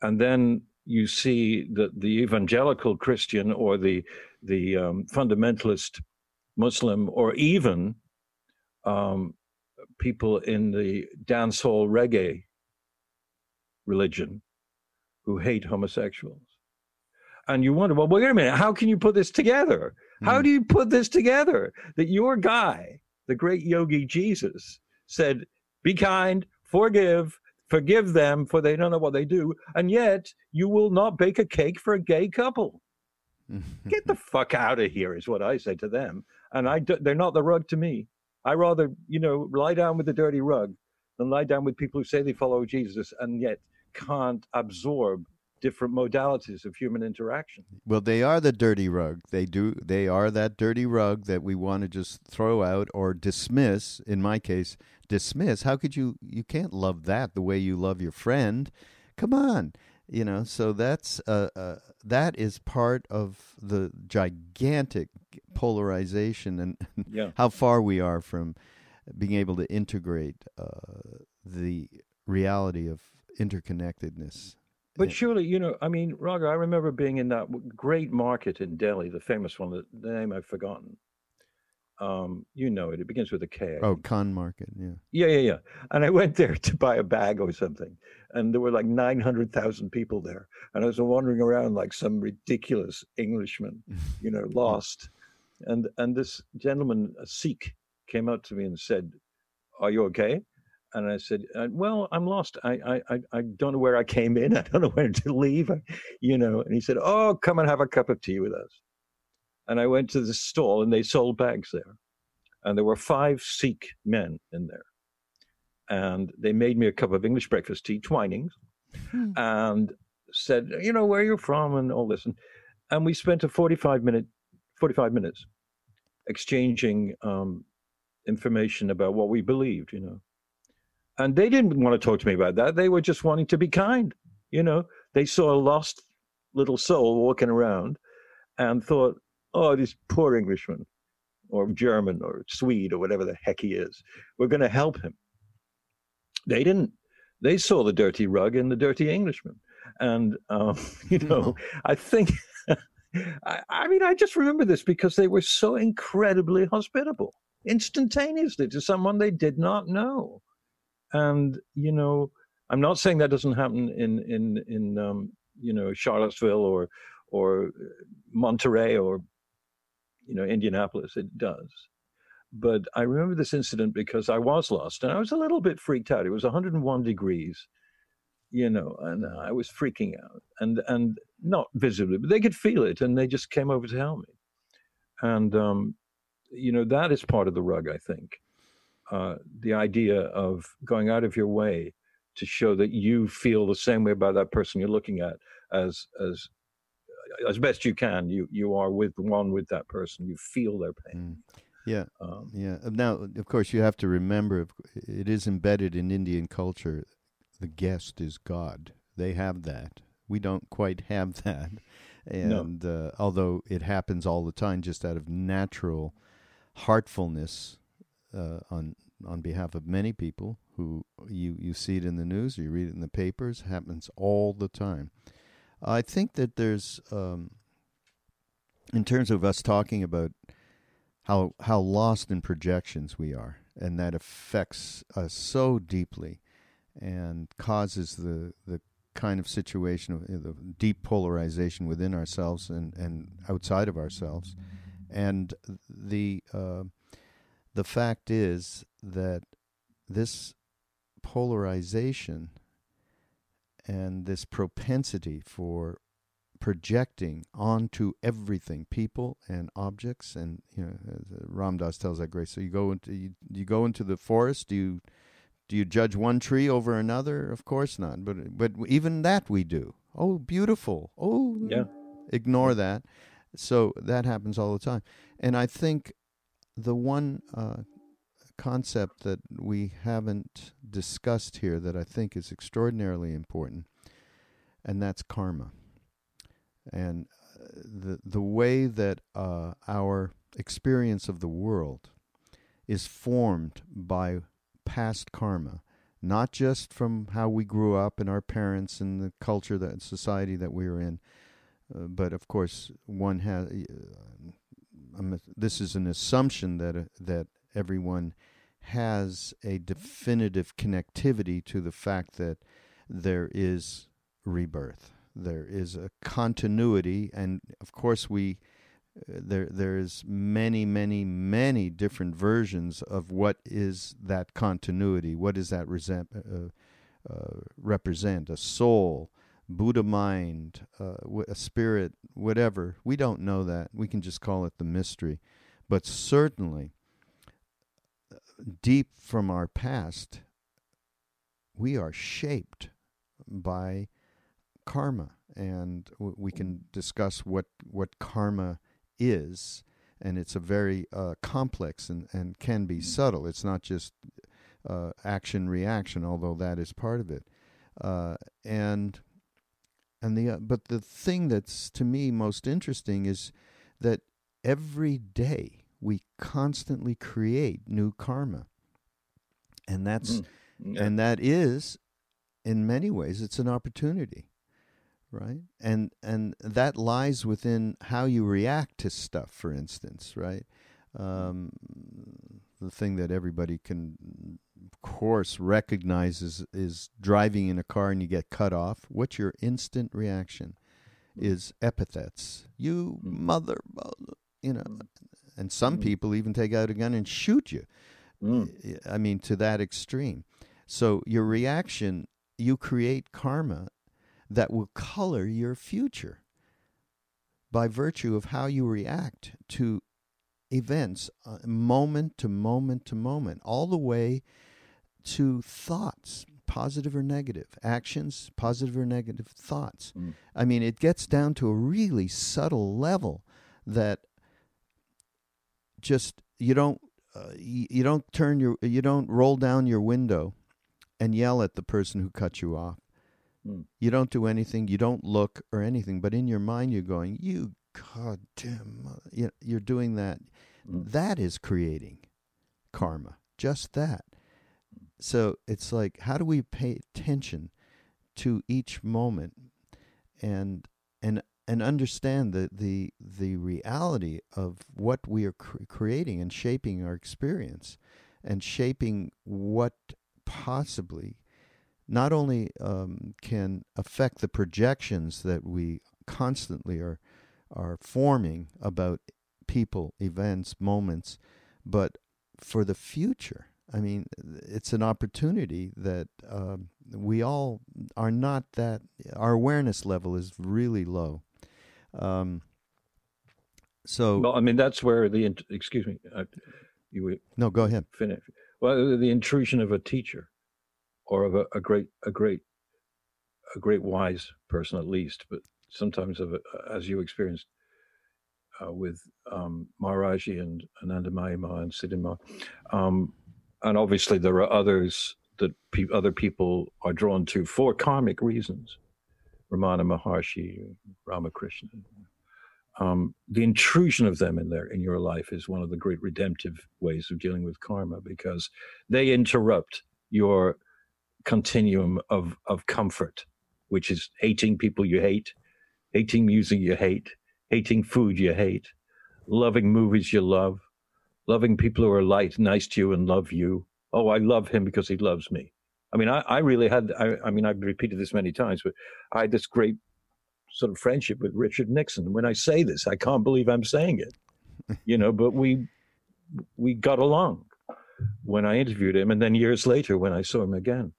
and then you see that the evangelical Christian or the the um, fundamentalist Muslim or even um, people in the dancehall reggae religion who hate homosexuals. And you wonder, well, wait a minute, how can you put this together? How hmm. do you put this together? That your guy, the great yogi Jesus, said, be kind, forgive, forgive them, for they don't know what they do. And yet you will not bake a cake for a gay couple. Get the fuck out of here, is what I say to them. And I do, they're not the rug to me. I rather, you know, lie down with the dirty rug than lie down with people who say they follow Jesus and yet can't absorb different modalities of human interaction. Well, they are the dirty rug. They do. They are that dirty rug that we want to just throw out or dismiss. In my case, dismiss. How could you? You can't love that the way you love your friend. Come on, you know. So that's uh, uh that is part of the gigantic polarization and yeah. how far we are from being able to integrate uh, the reality of interconnectedness. But surely, you know, I mean, Raghu, I remember being in that great market in Delhi, the famous one, the, the name I've forgotten. Um, you know it. It begins with a K. Oh, Khan Market. Yeah. Yeah, yeah, yeah. And I went there to buy a bag or something, and there were like nine hundred thousand people there, and I was wandering around like some ridiculous Englishman, you know, lost. And and this gentleman, a Sikh, came up to me and said, "Are you okay?" And I said, uh, "Well, I'm lost. I, I I don't know where I came in. I don't know where to leave. You know." And he said, "Oh, come and have a cup of tea with us." And I went to the stall, and they sold bags there, and there were five Sikh men in there, and they made me a cup of English breakfast tea, Twinings, hmm. and said, "You know where you're from and all this," and and we spent a 45 minute 45 minutes exchanging um, information about what we believed, you know. And they didn't want to talk to me about that. They were just wanting to be kind, you know. They saw a lost little soul walking around and thought, oh, this poor Englishman or German or Swede or whatever the heck he is, we're going to help him. They didn't. They saw the dirty rug in the dirty Englishman. And, um, you know, I think I, I mean, I just remember this because they were so incredibly hospitable instantaneously to someone they did not know. And, you know, I'm not saying that doesn't happen in, in, in, um, you know, Charlottesville or, or Monterey or, you know, Indianapolis. It does. But I remember this incident because I was lost and I was a little bit freaked out. It was 101 degrees you know, and I was freaking out, and and not visibly, but they could feel it, and they just came over to help me, and um, you know that is part of the rug, I think, uh, the idea of going out of your way to show that you feel the same way about that person you're looking at as as as best you can. You you are with one with that person. You feel their pain. Mm. Yeah, um, yeah. Now, of course, you have to remember it is embedded in Indian culture the guest is God. They have that. We don't quite have that. And no. uh, although it happens all the time, just out of natural heartfulness uh, on on behalf of many people who you you see it in the news, you read it in the papers, happens all the time. I think that there's, um, in terms of us talking about how how lost in projections we are, and that affects us so deeply and causes the the kind of situation of the deep polarization within ourselves and, and outside of ourselves. And the uh, the fact is that this polarization and this propensity for projecting onto everything, people and objects, and you know, Ram Dass tells that great. So you go into you, you go into the forest, you do you judge one tree over another? Of course not. But but even that we do. Oh, beautiful. Oh, yeah. Ignore that. So that happens all the time. And I think the one uh, concept that we haven't discussed here that I think is extraordinarily important, and that's karma. And uh, the the way that uh, our experience of the world is formed by past karma, not just from how we grew up and our parents and the culture that society that we are in, uh, but of course one has. Uh, this is an assumption that uh, that everyone has a definitive connectivity to the fact that there is rebirth. There is a continuity, and of course, we uh, there there's many, many, many different versions of what is that continuity. What does that resent, uh, uh, represent? A soul, Buddha mind, uh, a spirit, whatever. We don't know that. We can just call it the mystery. But certainly, deep from our past, we are shaped by karma, and we can discuss what what karma is, and it's a very uh, complex and, and can be subtle. It's not just uh, action reaction, although that is part of it, uh, and and the uh, but the thing that's to me most interesting is that every day we constantly create new karma. And that's mm. yeah. and that is in many ways it's an opportunity. Right? And and that lies within how you react to stuff, for instance, right? Um, the thing that everybody can of course recognizes is driving in a car and you get cut off. What's your instant reaction? Mm. Is epithets. You mm. mother, you know, and some mm. people even take out a gun and shoot you. Mm. I mean, to that extreme. So your reaction, you create karma that will color your future by virtue of how you react to events, uh, moment to moment to moment, all the way to thoughts, positive or negative, actions, positive or negative thoughts. Mm. I mean, it gets down to a really subtle level that just you don't uh, you, you don't turn your you don't roll down your window and yell at the person who cut you off. Mm. You don't do anything. You don't look or anything. But in your mind, you're going, "You goddamn!" You're doing that. Mm. That is creating karma. Just that. So it's like, how do we pay attention to each moment and and and understand the the the reality of what we are cr- creating and shaping our experience and shaping what possibly not only um, can affect the projections that we constantly are are forming about people, events, moments, but for the future. I mean, it's an opportunity that um, we all are not that. Our awareness level is really low, um, so, well, I mean, that's where the excuse me, uh, you no, go ahead. Finish. Well, the intrusion of a teacher, or of a, a great, a great, a great wise person at least, but sometimes of a, as you experienced uh, with um, Maharaji and Anandamayi Ma and Siddhi um, and obviously there are others that pe- other people are drawn to for karmic reasons. Ramana Maharshi, Ramakrishna. Um, the intrusion of them in there in your life is one of the great redemptive ways of dealing with karma because they interrupt your continuum of of comfort, which is hating people you hate, hating music you hate, hating food you hate, loving movies you love, loving people who are light, nice to you, and love you. Oh, I love him because he loves me. I mean, I, I really had, I, I mean, I've repeated this many times, but I had this great sort of friendship with Richard Nixon. When I say this, I can't believe I'm saying it, you know, but we, we got along when I interviewed him. And then years later, when I saw him again.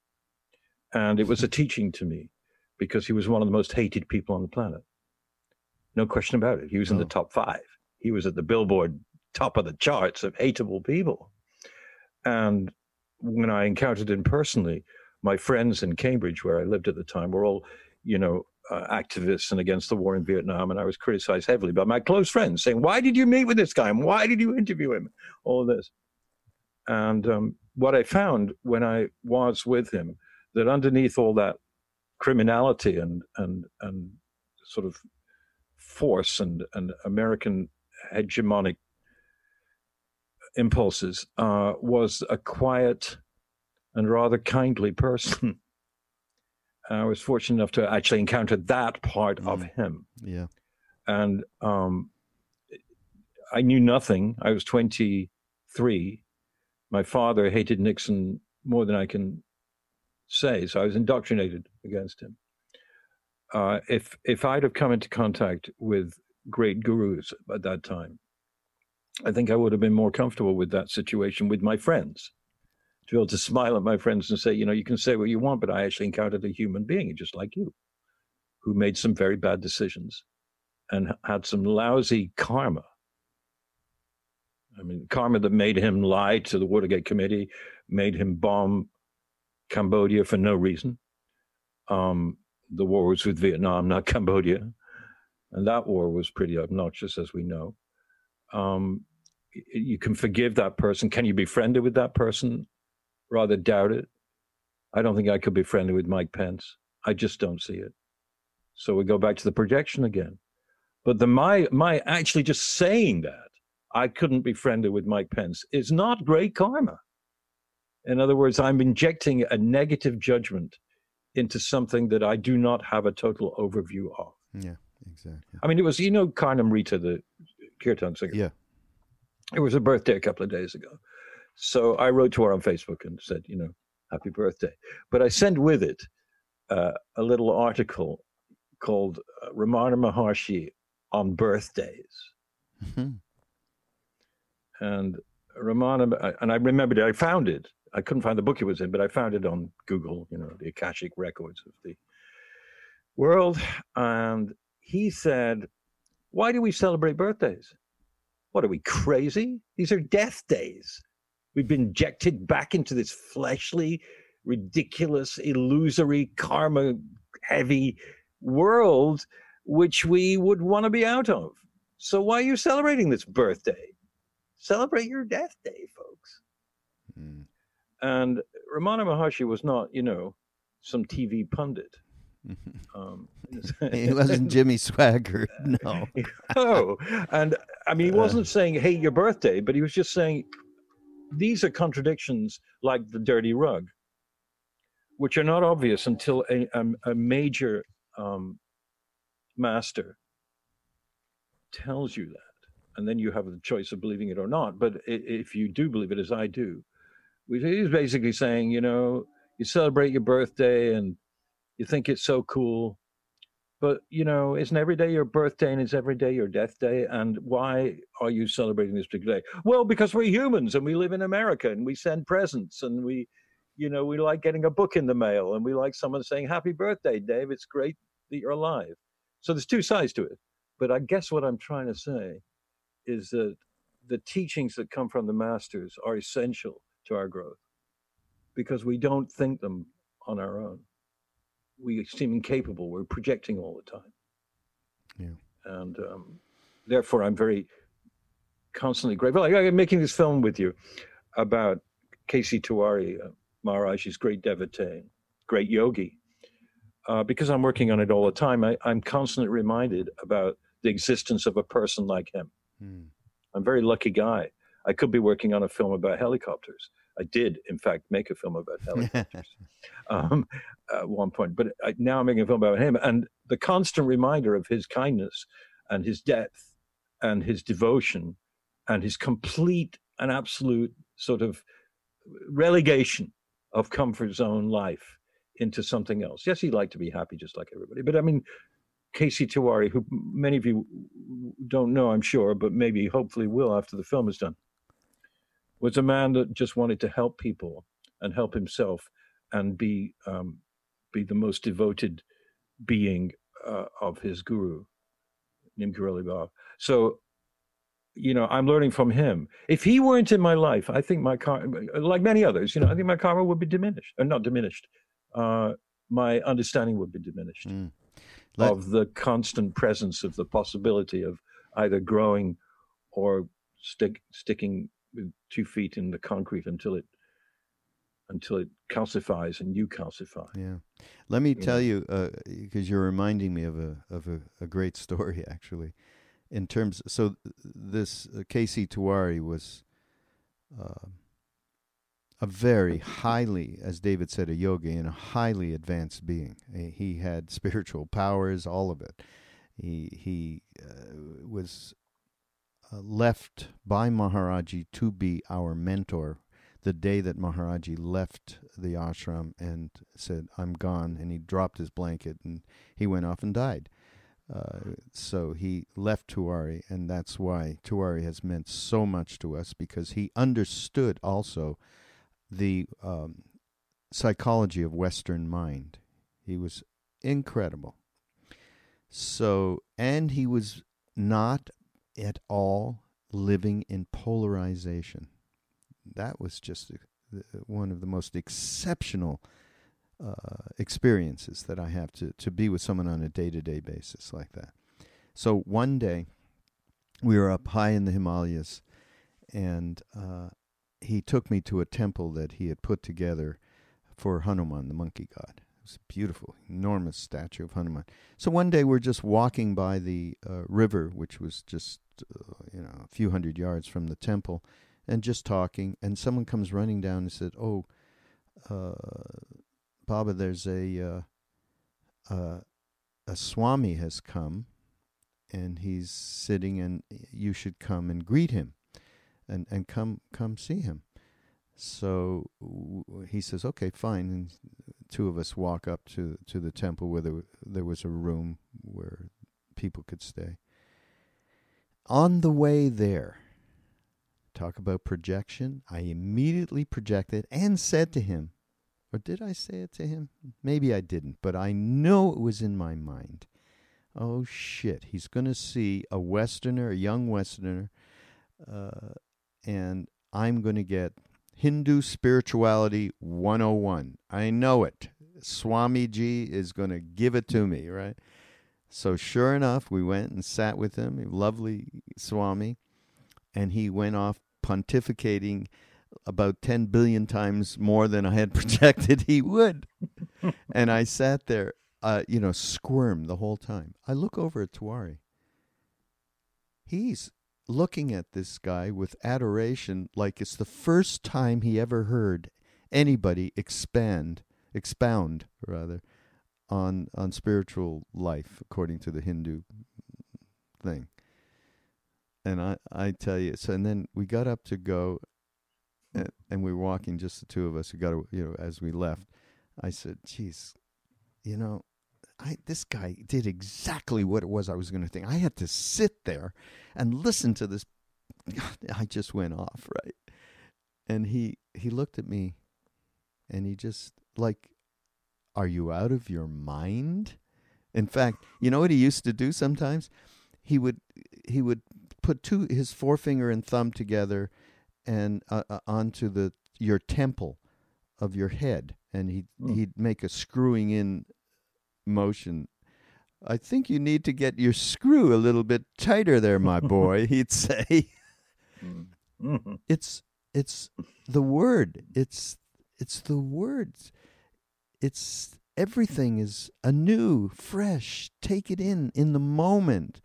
And it was a teaching to me because he was one of the most hated people on the planet. No question about it. He was in the oh. top five. He was at the Billboard top of the charts of hateable people. And when I encountered him personally, my friends in Cambridge, where I lived at the time, were all, you know, uh, activists and against the war in Vietnam, and I was criticized heavily by my close friends, saying, "Why did you meet with this guy? And why did you interview him?" All this. And um, what I found when I was with him, that underneath all that criminality and and and sort of force and and American hegemonic impulses uh, was a quiet and rather kindly person. I was fortunate enough to actually encounter that part mm. of him. Yeah. And um, I knew nothing. I was 23. My father hated Nixon more than I can say, so I was indoctrinated against him. Uh, if if I'd have come into contact with great gurus at that time, I think I would have been more comfortable with that situation with my friends. To be able to smile at my friends and say, you know, you can say what you want, but I actually encountered a human being just like you, who made some very bad decisions and had some lousy karma. I mean, karma that made him lie to the Watergate Committee, made him bomb Cambodia for no reason. Um, the war was with Vietnam, not Cambodia. And that war was pretty obnoxious, as we know um, you can forgive that person. Can you be friendly with that person? Rather doubt it. I don't think I could be friendly with Mike Pence. I just don't see it. So we go back to the projection again. But the my my actually just saying that I couldn't be friendly with Mike Pence is not great karma. In other words, I'm injecting a negative judgment into something that I do not have a total overview of. Yeah, exactly. I mean, it was you know Karnamrita, the kirtan singer. Yeah. It was her birthday a couple of days ago. So I wrote to her on Facebook and said, you know, happy birthday. But I sent with it uh, a little article called uh, Ramana Maharshi on birthdays. Mm-hmm. And Ramana, and I remembered it, I found it. I couldn't find the book it was in, but I found it on Google, you know, the Akashic records of the world. And he said, why do we celebrate birthdays? What are we crazy? These are death days. We've been injected back into this fleshly, ridiculous, illusory, karma heavy world, which we would want to be out of. So why are you celebrating this birthday? Celebrate your death day, folks. Mm. And Ramana Maharshi was not, you know, some TV pundit. Um, he wasn't Jimmy Swaggart, no. oh, and I mean, he uh. wasn't saying "hate your birthday," but he was just saying these are contradictions like the dirty rug, which are not obvious until a, a, a major um, master tells you that, and then you have the choice of believing it or not. But if you do believe it, as I do, he's basically saying, you know, you celebrate your birthday and you think it's so cool. But, you know, isn't every day your birthday and is every day your death day? And why are you celebrating this particular day? Well, because we're humans and we live in America and we send presents and we, you know, we like getting a book in the mail and we like someone saying, Happy birthday, Dave. It's great that you're alive. So there's two sides to it. But I guess what I'm trying to say is that the teachings that come from the masters are essential to our growth because we don't think them on our own we seem incapable. We're projecting all the time. Yeah. And um, therefore, I'm very constantly grateful. Like, I'm making this film with you about KC Tiwari, uh, Maharaj's great devotee, great yogi. Uh, because I'm working on it all the time, I, am constantly reminded about the existence of a person like him. Hmm. I'm a very lucky guy. I could be working on a film about helicopters. I did, in fact, make a film about helicopters um, at one point, but I, now I'm making a film about him. And the constant reminder of his kindness and his depth and his devotion and his complete and absolute sort of relegation of comfort zone life into something else. Yes, he'd like to be happy just like everybody, but I mean, KC Tiwari, who many of you don't know, I'm sure, but maybe hopefully will after the film is done was a man that just wanted to help people and help himself and be um, be the most devoted being uh, of his guru, Neem Karoli Baba. So, you know, I'm learning from him. If he weren't in my life, I think my karma, like many others, you know, I think my karma would be diminished, or not diminished. Uh, my understanding would be diminished mm. Let- of the constant presence of the possibility of either growing or stick, sticking with two feet in the concrete until it until it calcifies and you calcify. Yeah. Let me tell you, because uh, you're reminding me of a of a, a, great story actually. In terms, so this uh, KC Tiwari was uh, a very highly, as David said, a yogi and a highly advanced being. He had spiritual powers, all of it. He he uh, was uh, left by Maharaji to be our mentor the day that Maharaji left the ashram and said, I'm gone, and he dropped his blanket and he went off and died. Uh, so he left Tiwari, and that's why Tiwari has meant so much to us because he understood also the um, psychology of Western mind. He was incredible. So, and he was not at all living in polarization that was just one of the most exceptional uh, experiences that I have to, to be with someone on a day to day basis like that. So one day, we were up high in the Himalayas, and uh, he took me to a temple that he had put together for Hanuman, the monkey god. It was a beautiful, enormous statue of Hanuman. So one day we're just walking by the uh, river, which was just uh, you know a few hundred yards from the temple, and just talking, and someone comes running down and said, "Oh, uh, Baba, there's a uh, uh, a Swami has come, and he's sitting, and you should come and greet him, and and come come see him." So he says, "Okay, fine." And two of us walk up to to the temple where there, there was a room where people could stay. On the way there, Talk about projection. I immediately projected and said to him, or did I say it to him? Maybe I didn't, but I know it was in my mind. Oh shit, he's going to see a Westerner, a young Westerner, uh, and I'm going to get Hindu Spirituality 101. I know it. Swamiji is going to give it to me, right? So, sure enough, we went and sat with him, lovely Swami and he went off pontificating about 10 billion times more than I had projected he would. and I sat there, uh, you know, squirm the whole time. I look over at Tiwari. He's looking at this guy with adoration like it's the first time he ever heard anybody expand, expound rather, on on spiritual life according to the Hindu thing and I, I tell you, so and then we got up to go, and, and we were walking, just the two of us. We got, to, you know, as we left, I said, "Geez, you know, I this guy did exactly what it was I was going to think. I had to sit there and listen to this. I just went off, right? And he he looked at me, and he just like, "Are you out of your mind?" In fact, you know what he used to do sometimes? He would he would put two his forefinger and thumb together and uh, uh, onto the your temple of your head and he mm. he'd make a screwing in motion. I think you need to get your screw a little bit tighter there my boy he'd say. Mm-hmm. it's it's the word. It's it's the words. It's everything is anew fresh. Take it in in the moment.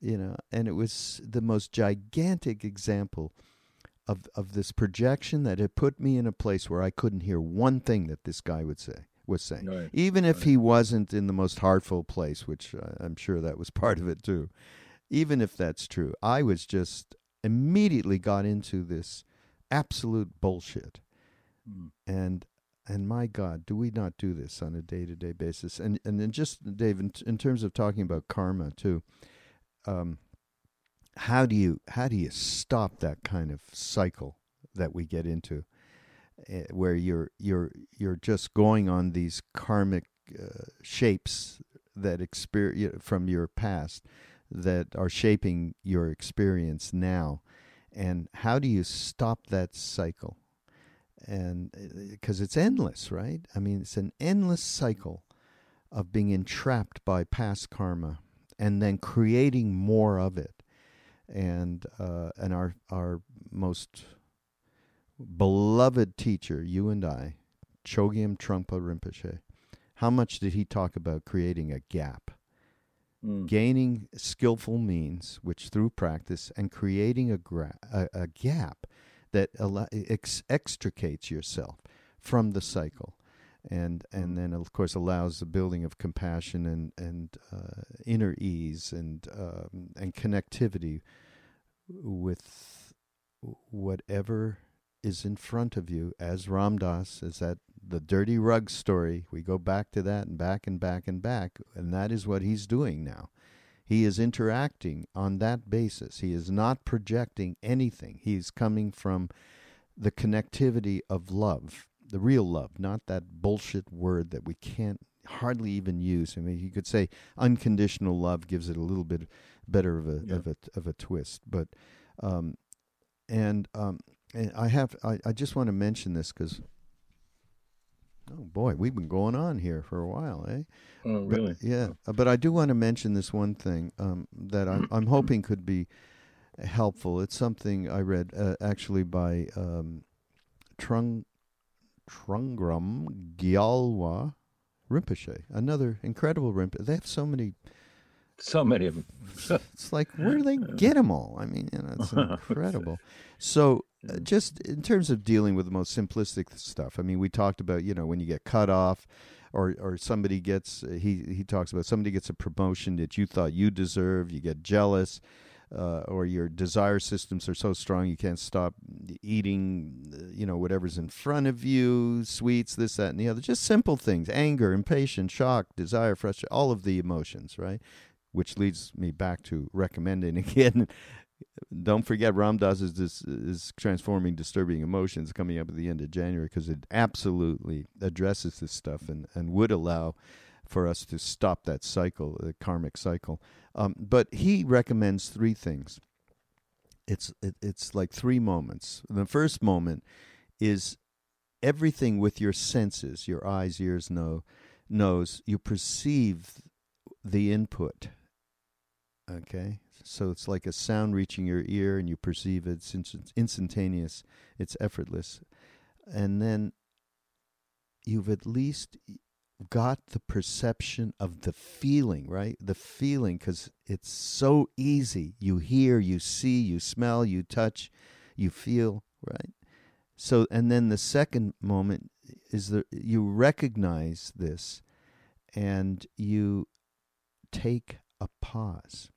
You know, and it was the most gigantic example of of this projection that had put me in a place where I couldn't hear one thing that this guy would say was saying, right. even if right. he wasn't in the most heartful place, which I'm sure that was part of it too. Even if that's true, I was just immediately got into this absolute bullshit, mm. and and my God, do we not do this on a day to day basis? And and then just Dave, in, in terms of talking about karma too um, how do you how do you stop that kind of cycle that we get into, uh, where you're you're you're just going on these karmic uh, shapes that experience from your past that are shaping your experience now, and how do you stop that cycle? And because uh, it's endless, right? I mean, it's an endless cycle of being entrapped by past karma and then creating more of it. and uh, and our our most beloved teacher, you and I, Chogyam Trungpa Rinpoche, how much did he talk about creating a gap? Mm. Gaining skillful means, which through practice, and creating a, gra- a, a gap that ex- extricates yourself from the cycle. And and then of course allows the building of compassion and and uh, inner ease and um, and connectivity with whatever is in front of you as Ram Dass, as that the dirty rug story. We go back to that and back and back and back, and that is what he's doing now. He is interacting on that basis. He is not projecting anything. He's coming from the connectivity of love, the real love, not that bullshit word that we can't hardly even use. I mean, you could say unconditional love gives it a little bit better of a yeah. of a of a twist, but um, and um, and I have I, I just want to mention this because oh boy, we've been going on here for a while, eh? Oh, really? But, yeah, uh, but I do want to mention this one thing um, that I'm I'm hoping could be helpful. It's something I read uh, actually by um, Trung Trungrim Gyalwa Rinpoche, another incredible Rinpoche. They have so many so many of them. it's like where do they get them all? I mean, you know, it's incredible. So, uh, just in terms of dealing with the most simplistic stuff, I mean, we talked about you know when you get cut off, or or somebody gets uh, he he talks about somebody gets a promotion that you thought you deserved, you get jealous. Uh, or your desire systems are so strong you can't stop eating, uh, you know, whatever's in front of you, sweets, this, that, and the other. Just simple things: anger, impatience, shock, desire, frustration, all of the emotions, right? which leads me back to recommending again. Don't forget Ram Dass is this is transforming disturbing emotions coming up at the end of January because it absolutely addresses this stuff and, and would allow for us to stop that cycle, the karmic cycle. Um, but he recommends three things. It's it, it's like three moments. The first moment is everything with your senses, your eyes, ears, nose, nose. You perceive the input Okay, so it's like a sound reaching your ear, and you perceive it. It's instantaneous. It's effortless, and then you've at least got the perception of the feeling, right? The feeling, because it's so easy. You hear, you see, you smell, you touch, you feel, right? So, and then the second moment is that you recognize this and you take a pause.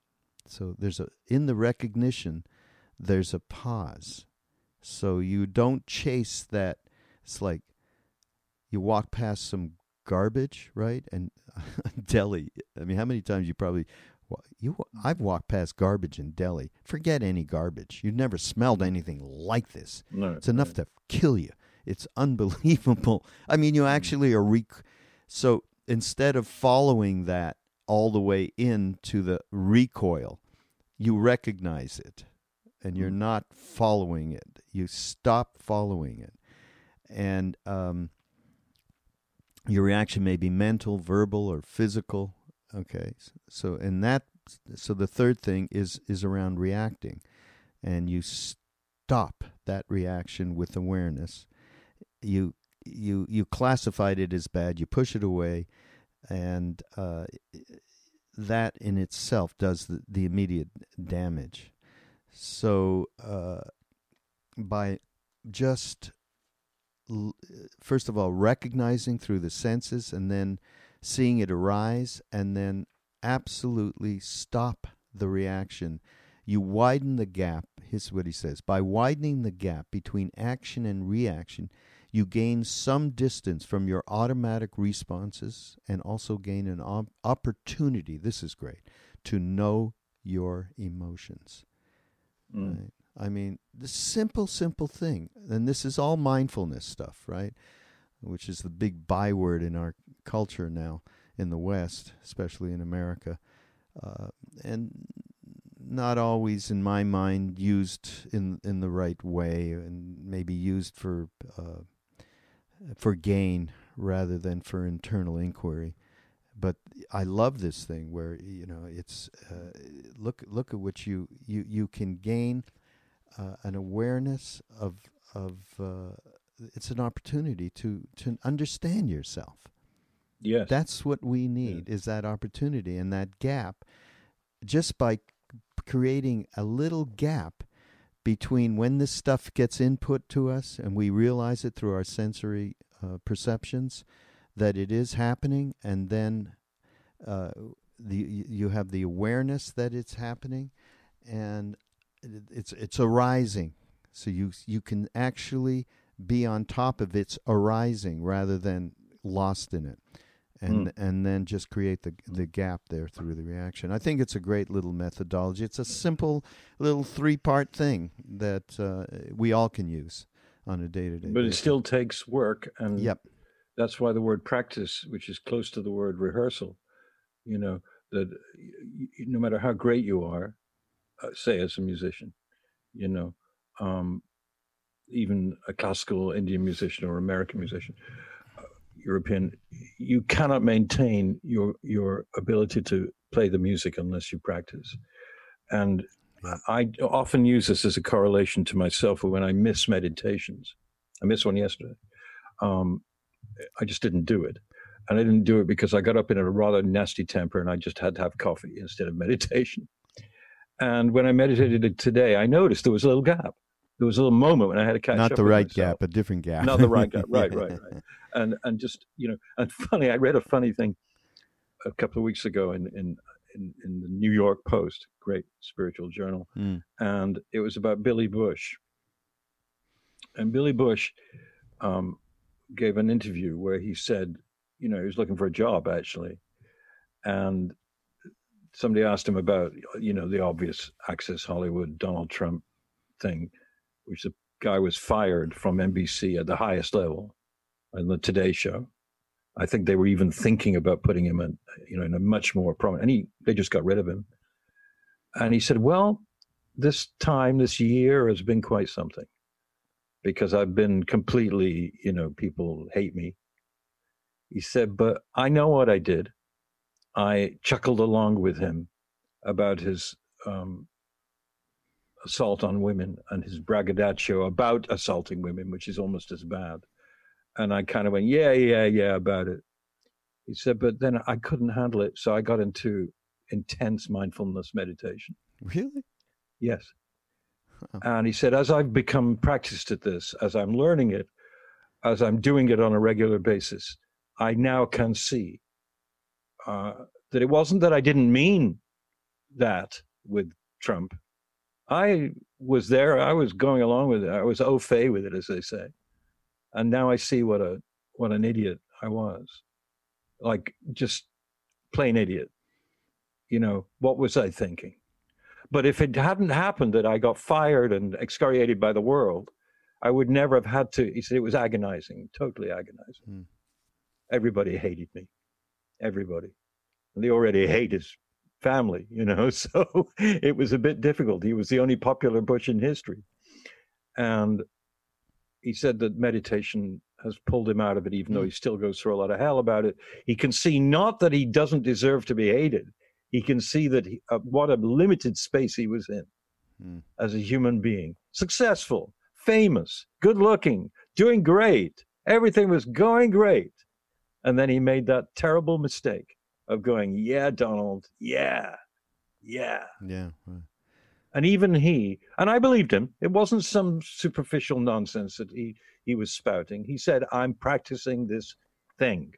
So there's a in the recognition, there's a pause. So you don't chase that. It's like you walk past some garbage, right? And Delhi. I mean, how many times you probably well, you I've walked past garbage in Delhi. Forget any garbage. You've never smelled anything like this. No, it's enough to kill you. It's unbelievable. I mean, you mm. actually are rec- so instead of following that all the way into the recoil. You recognize it and you're mm. not following it. You stop following it. And um, your reaction may be mental, verbal, or physical. Okay. So, and that, so the third thing is, is around reacting. And you stop that reaction with awareness. You, you, you classified it as bad, you push it away and uh, that in itself does the, the immediate damage. So, uh, by just l- first of all recognizing through the senses and then seeing it arise and then absolutely stop the reaction you widen the gap here's what he says by widening the gap between action and reaction you gain some distance from your automatic responses and also gain an op- opportunity this is great to know your emotions mm. right? i mean the simple simple thing and this is all mindfulness stuff right which is the big byword in our culture now in the west especially in america uh, and not always in my mind used in in the right way and maybe used for uh, for gain rather than for internal inquiry. but I love this thing where you know it's uh, look look at what you you you can gain uh, an awareness of of uh, it's an opportunity to to understand yourself. Yes, That's what we need is that opportunity and that gap. Just by creating a little gap between when this stuff gets input to us and we realize it through our sensory uh, perceptions that it is happening, and then uh, the you have the awareness that it's happening, and it's it's arising. So you you can actually be on top of its arising rather than lost in it, and and then just create the the gap there through the reaction. I think it's a great little methodology. It's a simple little three part thing that uh, we all can use on a day to day. but it still takes work, and Yep. that's why the word practice, which is close to the word rehearsal, you know, that no matter how great you are, uh, say as a musician, you know, um, even a classical Indian musician or American musician, European, you cannot maintain your your ability to play the music unless you practice. And I often use this as a correlation to myself when I miss meditations. I missed one yesterday. Um, I just didn't do it. And I didn't do it because I got up in a rather nasty temper and I just had to have coffee instead of meditation. And when I meditated today, I noticed there was a little gap. There was a little moment when I had to catch not up the with right myself. gap, a different gap. Not the right gap. Right, right, right. And and just you know, and funny, I read a funny thing a couple of weeks ago in in in, in the New York Post, great spiritual journal, Mm. and it was about Billy Bush. And Billy Bush um, gave an interview where he said, you know, he was looking for a job actually, and somebody asked him about, you know, the obvious Access Hollywood Donald Trump thing, which the guy was fired from NBC at the highest level in the Today Show. I think they were even thinking about putting him in, you know, in a much more prominent. And he, they just got rid of him. And he said, "Well, this time, this year has been quite something, because I've been completely, you know, people hate me." He said, "But I know what I did. I chuckled along with him about his um, assault on women and his braggadocio about assaulting women, which is almost as bad." And I kind of went, yeah, yeah, yeah, about it. He said, but then I couldn't handle it. So I got into intense mindfulness meditation. Really? Yes. And he said, as I've become practiced at this, as I'm learning it, as I'm doing it on a regular basis, I now can see uh, that it wasn't that I didn't mean that with Trump. I was there. I was going along with it. I was au fait with it, as they say. And now I see what a what an idiot I was, like just plain idiot. You know what was I thinking? But if it hadn't happened that I got fired and excoriated by the world, I would never have had to. He said it was agonizing, totally agonizing. Hmm. Everybody hated me, everybody, and they already hate his family, you know. So it was a bit difficult. He was the only popular Bush in history, and he said that meditation has pulled him out of it, even though he still goes through a lot of hell about it. He can see not that he doesn't deserve to be hated. He can see that he, uh, what a limited space he was in Hmm. as a human being. Successful, famous, good looking, doing great. Everything was going great. And then he made that terrible mistake of going, Yeah, Donald, yeah, yeah. Yeah. right. And even he, and I believed him, it wasn't some superficial nonsense that he, he was spouting. He said, I'm practicing this thing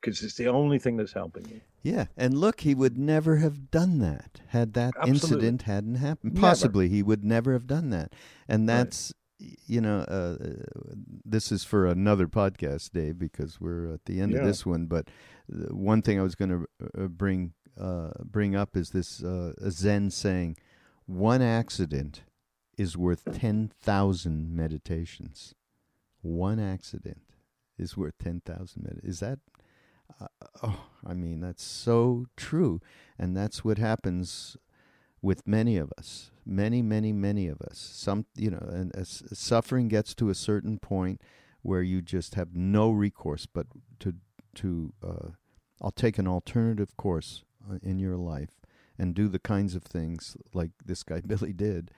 because it's the only thing that's helping me. Yeah, and look, he would never have done that had that Absolutely. incident hadn't happened. Never. Possibly, he would never have done that, and that's y- you know, uh, this is for another podcast, Dave, because we're at the end of this one. But one thing I was going to uh, bring uh, bring up is this uh, Zen saying: "One accident is worth ten thousand meditations. One accident is worth ten thousand med- Is that?" Uh, oh, I mean, that's so true. And that's what happens with many of us. Many, many, many of us. Some, you know, and as suffering gets to a certain point where you just have no recourse but to, to, uh, I'll take an alternative course uh, in your life and do the kinds of things like this guy Billy did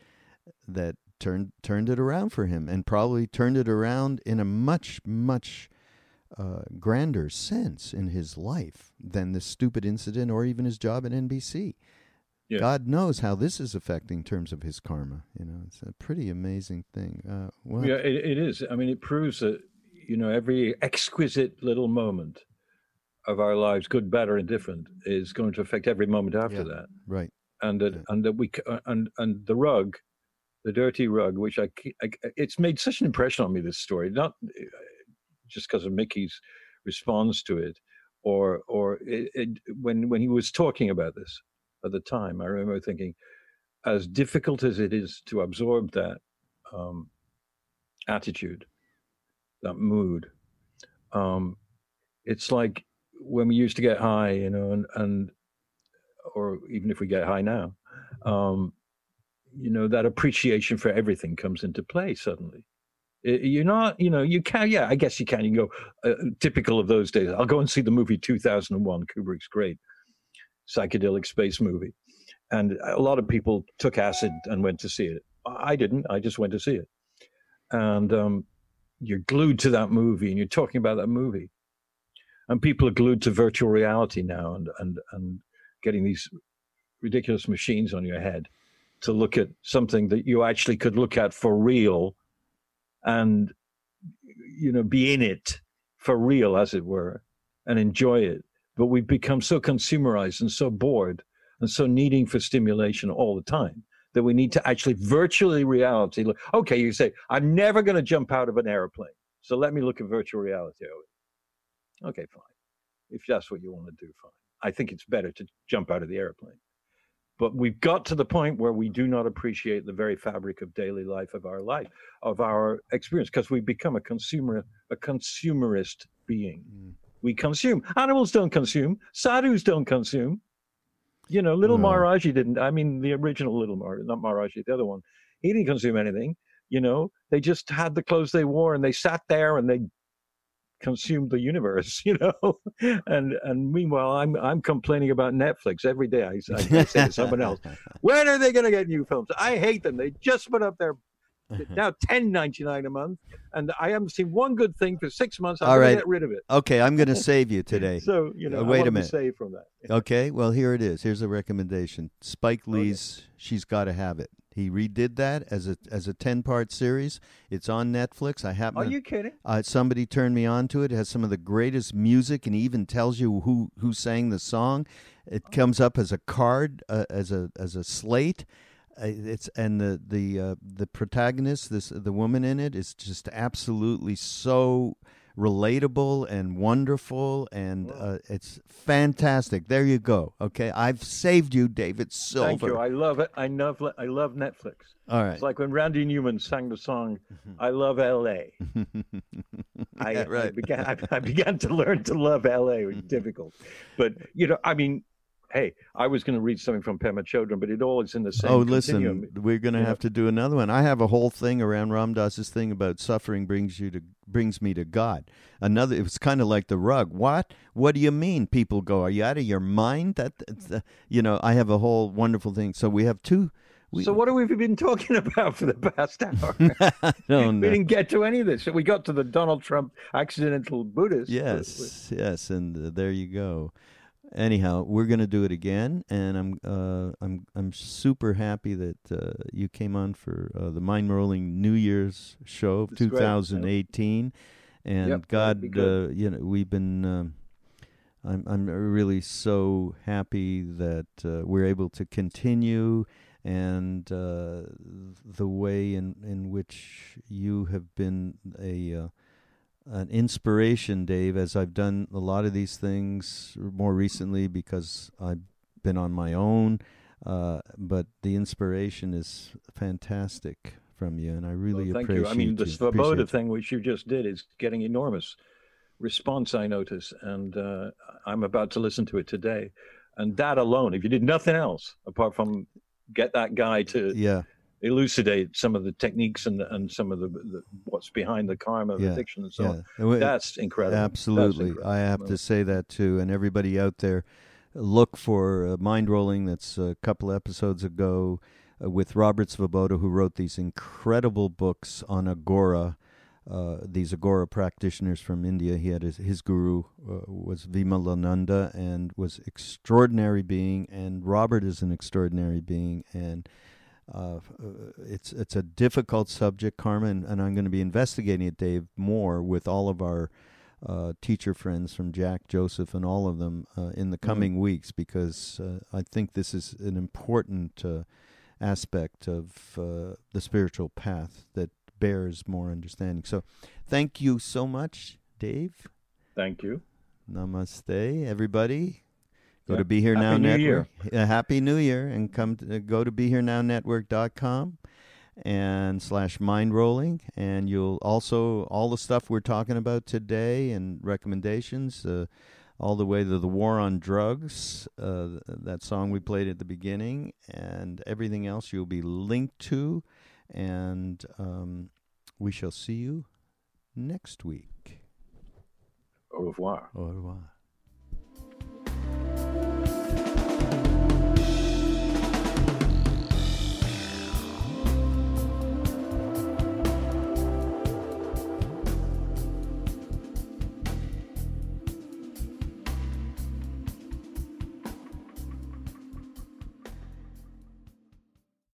that turned turned it around for him and probably turned it around in a much much uh, grander sense in his life than this stupid incident or even his job at NBC. Yeah. God knows how this is affecting terms of his karma. You know, it's a pretty amazing thing. Uh, well, yeah, it, it is. I mean, it proves that you know every exquisite little moment of our lives, good, bad, or indifferent, is going to affect every moment after yeah, that. Right. And that, yeah. and that we, uh, and and the rug, the dirty rug, which I, I, it's made such an impression on me. This story, not uh, just because of Mickey's response to it, or or it, it, when when he was talking about this at the time, I remember thinking, as difficult as it is to absorb that um, attitude, that mood, um, it's like when we used to get high, you know, and and or even if we get high now, um, you know, that appreciation for everything comes into play suddenly. You're not, you know, you can, yeah, I guess you can. You can go, uh, typical of those days. I'll go and see the movie 2001, Kubrick's great psychedelic space movie. And a lot of people took acid and went to see it. I didn't. I just went to see it. And um, you're glued to that movie and you're talking about that movie. And people are glued to virtual reality now and and and getting these ridiculous machines on your head to look at something that you actually could look at for real and you know be in it for real as it were and enjoy it. But we've become so consumerized and so bored and so needing for stimulation all the time that we need to actually virtually reality look okay you say i'm never going to jump out of an airplane so let me look at virtual reality Okay, fine. If that's what you want to do, fine. I think it's better to jump out of the airplane. But we've got to the point where we do not appreciate the very fabric of daily life of our life, of our experience, because we've become a consumer, a consumerist being. Mm. We consume. Animals don't consume. Sadhus don't consume. You know, little no. Maharaji didn't. I mean, the original little Maharaji, not Maharaji, the other one. He didn't consume anything. You know, they just had the clothes they wore and they sat there and they consumed the universe, you know. and and meanwhile, I'm I'm complaining about Netflix every day. I, I, I say to someone else, when are they going to get new films? I hate them. They just put up their now ten ninety nine a month, and I haven't seen one good thing for six months. I'm All right. get rid of it. Okay, I'm going to save you today. so you know, uh, wait a minute. save from that. Okay, well here it is. Here's a recommendation. Spike Lee's okay. "She's Got to Have It." He redid that as a as a ten part series. It's on Netflix. I happen. Are to, you kidding? Uh, somebody turned me on to it. It has some of the greatest music and even tells you who who sang the song. It oh. comes up as a card, uh, as a as a slate. It's and the the uh, the protagonist, this the woman in it, is just absolutely so relatable and wonderful, and uh, it's fantastic. There you go. Okay, I've saved you, David Silver. Thank you. I love it. I love I love Netflix. All right. It's like when Randy Newman sang the song "I Love L.A." I, yeah, right. I began I, I began to learn to love L.A. It was difficult, but you know, I mean, hey, I was going to read something from Pema Chodron, but it all is in the same. Oh, listen, continuum. we're going to have to do another one. I have a whole thing around Ram Dass's thing about suffering brings you to brings me to God. Another, it was kind of like the rug. What? What do you mean? People go, are you out of your mind? That, uh, you know, I have a whole wonderful thing. So we have two. We, so what have we been talking about for the past hour? no, we didn't get to any of this. So We got to the Donald Trump accidental Buddhist. Yes, yes, and uh, there you go anyhow, we're going to do it again, and I'm uh, I'm I'm super happy that uh, you came on for uh, the Mind Rolling New Year's show of 2018. And yep, God, uh, you know, we've been. Um, I'm I'm really so happy that uh, we're able to continue, and uh, the way in in which you have been a an inspiration, Dave, as I've done a lot of these things more recently because I've been on my own. Uh, but the inspiration is fantastic from you, and I really well, thank appreciate. You. I mean, the Svoboda thing which you just did is getting enormous response. I notice, and uh, I'm about to listen to it today. And that alone, if you did nothing else apart from get that guy to yeah elucidate some of the techniques and and some of the, the what's behind the karma of Yeah, addiction and so yeah. on. That's incredible. That's Absolutely. incredible. I have to say that too. And everybody out there, look for uh, Mind Rolling. That's a couple episodes ago uh, with Robert Svoboda, who wrote these incredible books on Aghora. Uh, these Aghora practitioners from India. He had his, his guru uh, was Vimalananda and was extraordinary being. And Robert is an extraordinary being. And uh, it's it's a difficult subject, karma, and I'm going to be investigating it, Dave, more with all of our uh, teacher friends from Jack, Joseph, and all of them uh, in the coming weeks because uh, I think this is an important uh, aspect of uh, the spiritual path that bears more understanding. So, thank you so much, Dave. Thank you. Namaste, everybody. Go Yeah. to Be Here Happy Now New Network. Uh, Happy New Year, and come to, uh, go to BeHereNowNetwork.com and slash mind rolling, and you'll also all the stuff we're talking about today and recommendations, uh, all the way to the war on drugs, uh, that song we played at the beginning, and everything else you'll be linked to, and um, we shall see you next week. Au revoir. Au revoir.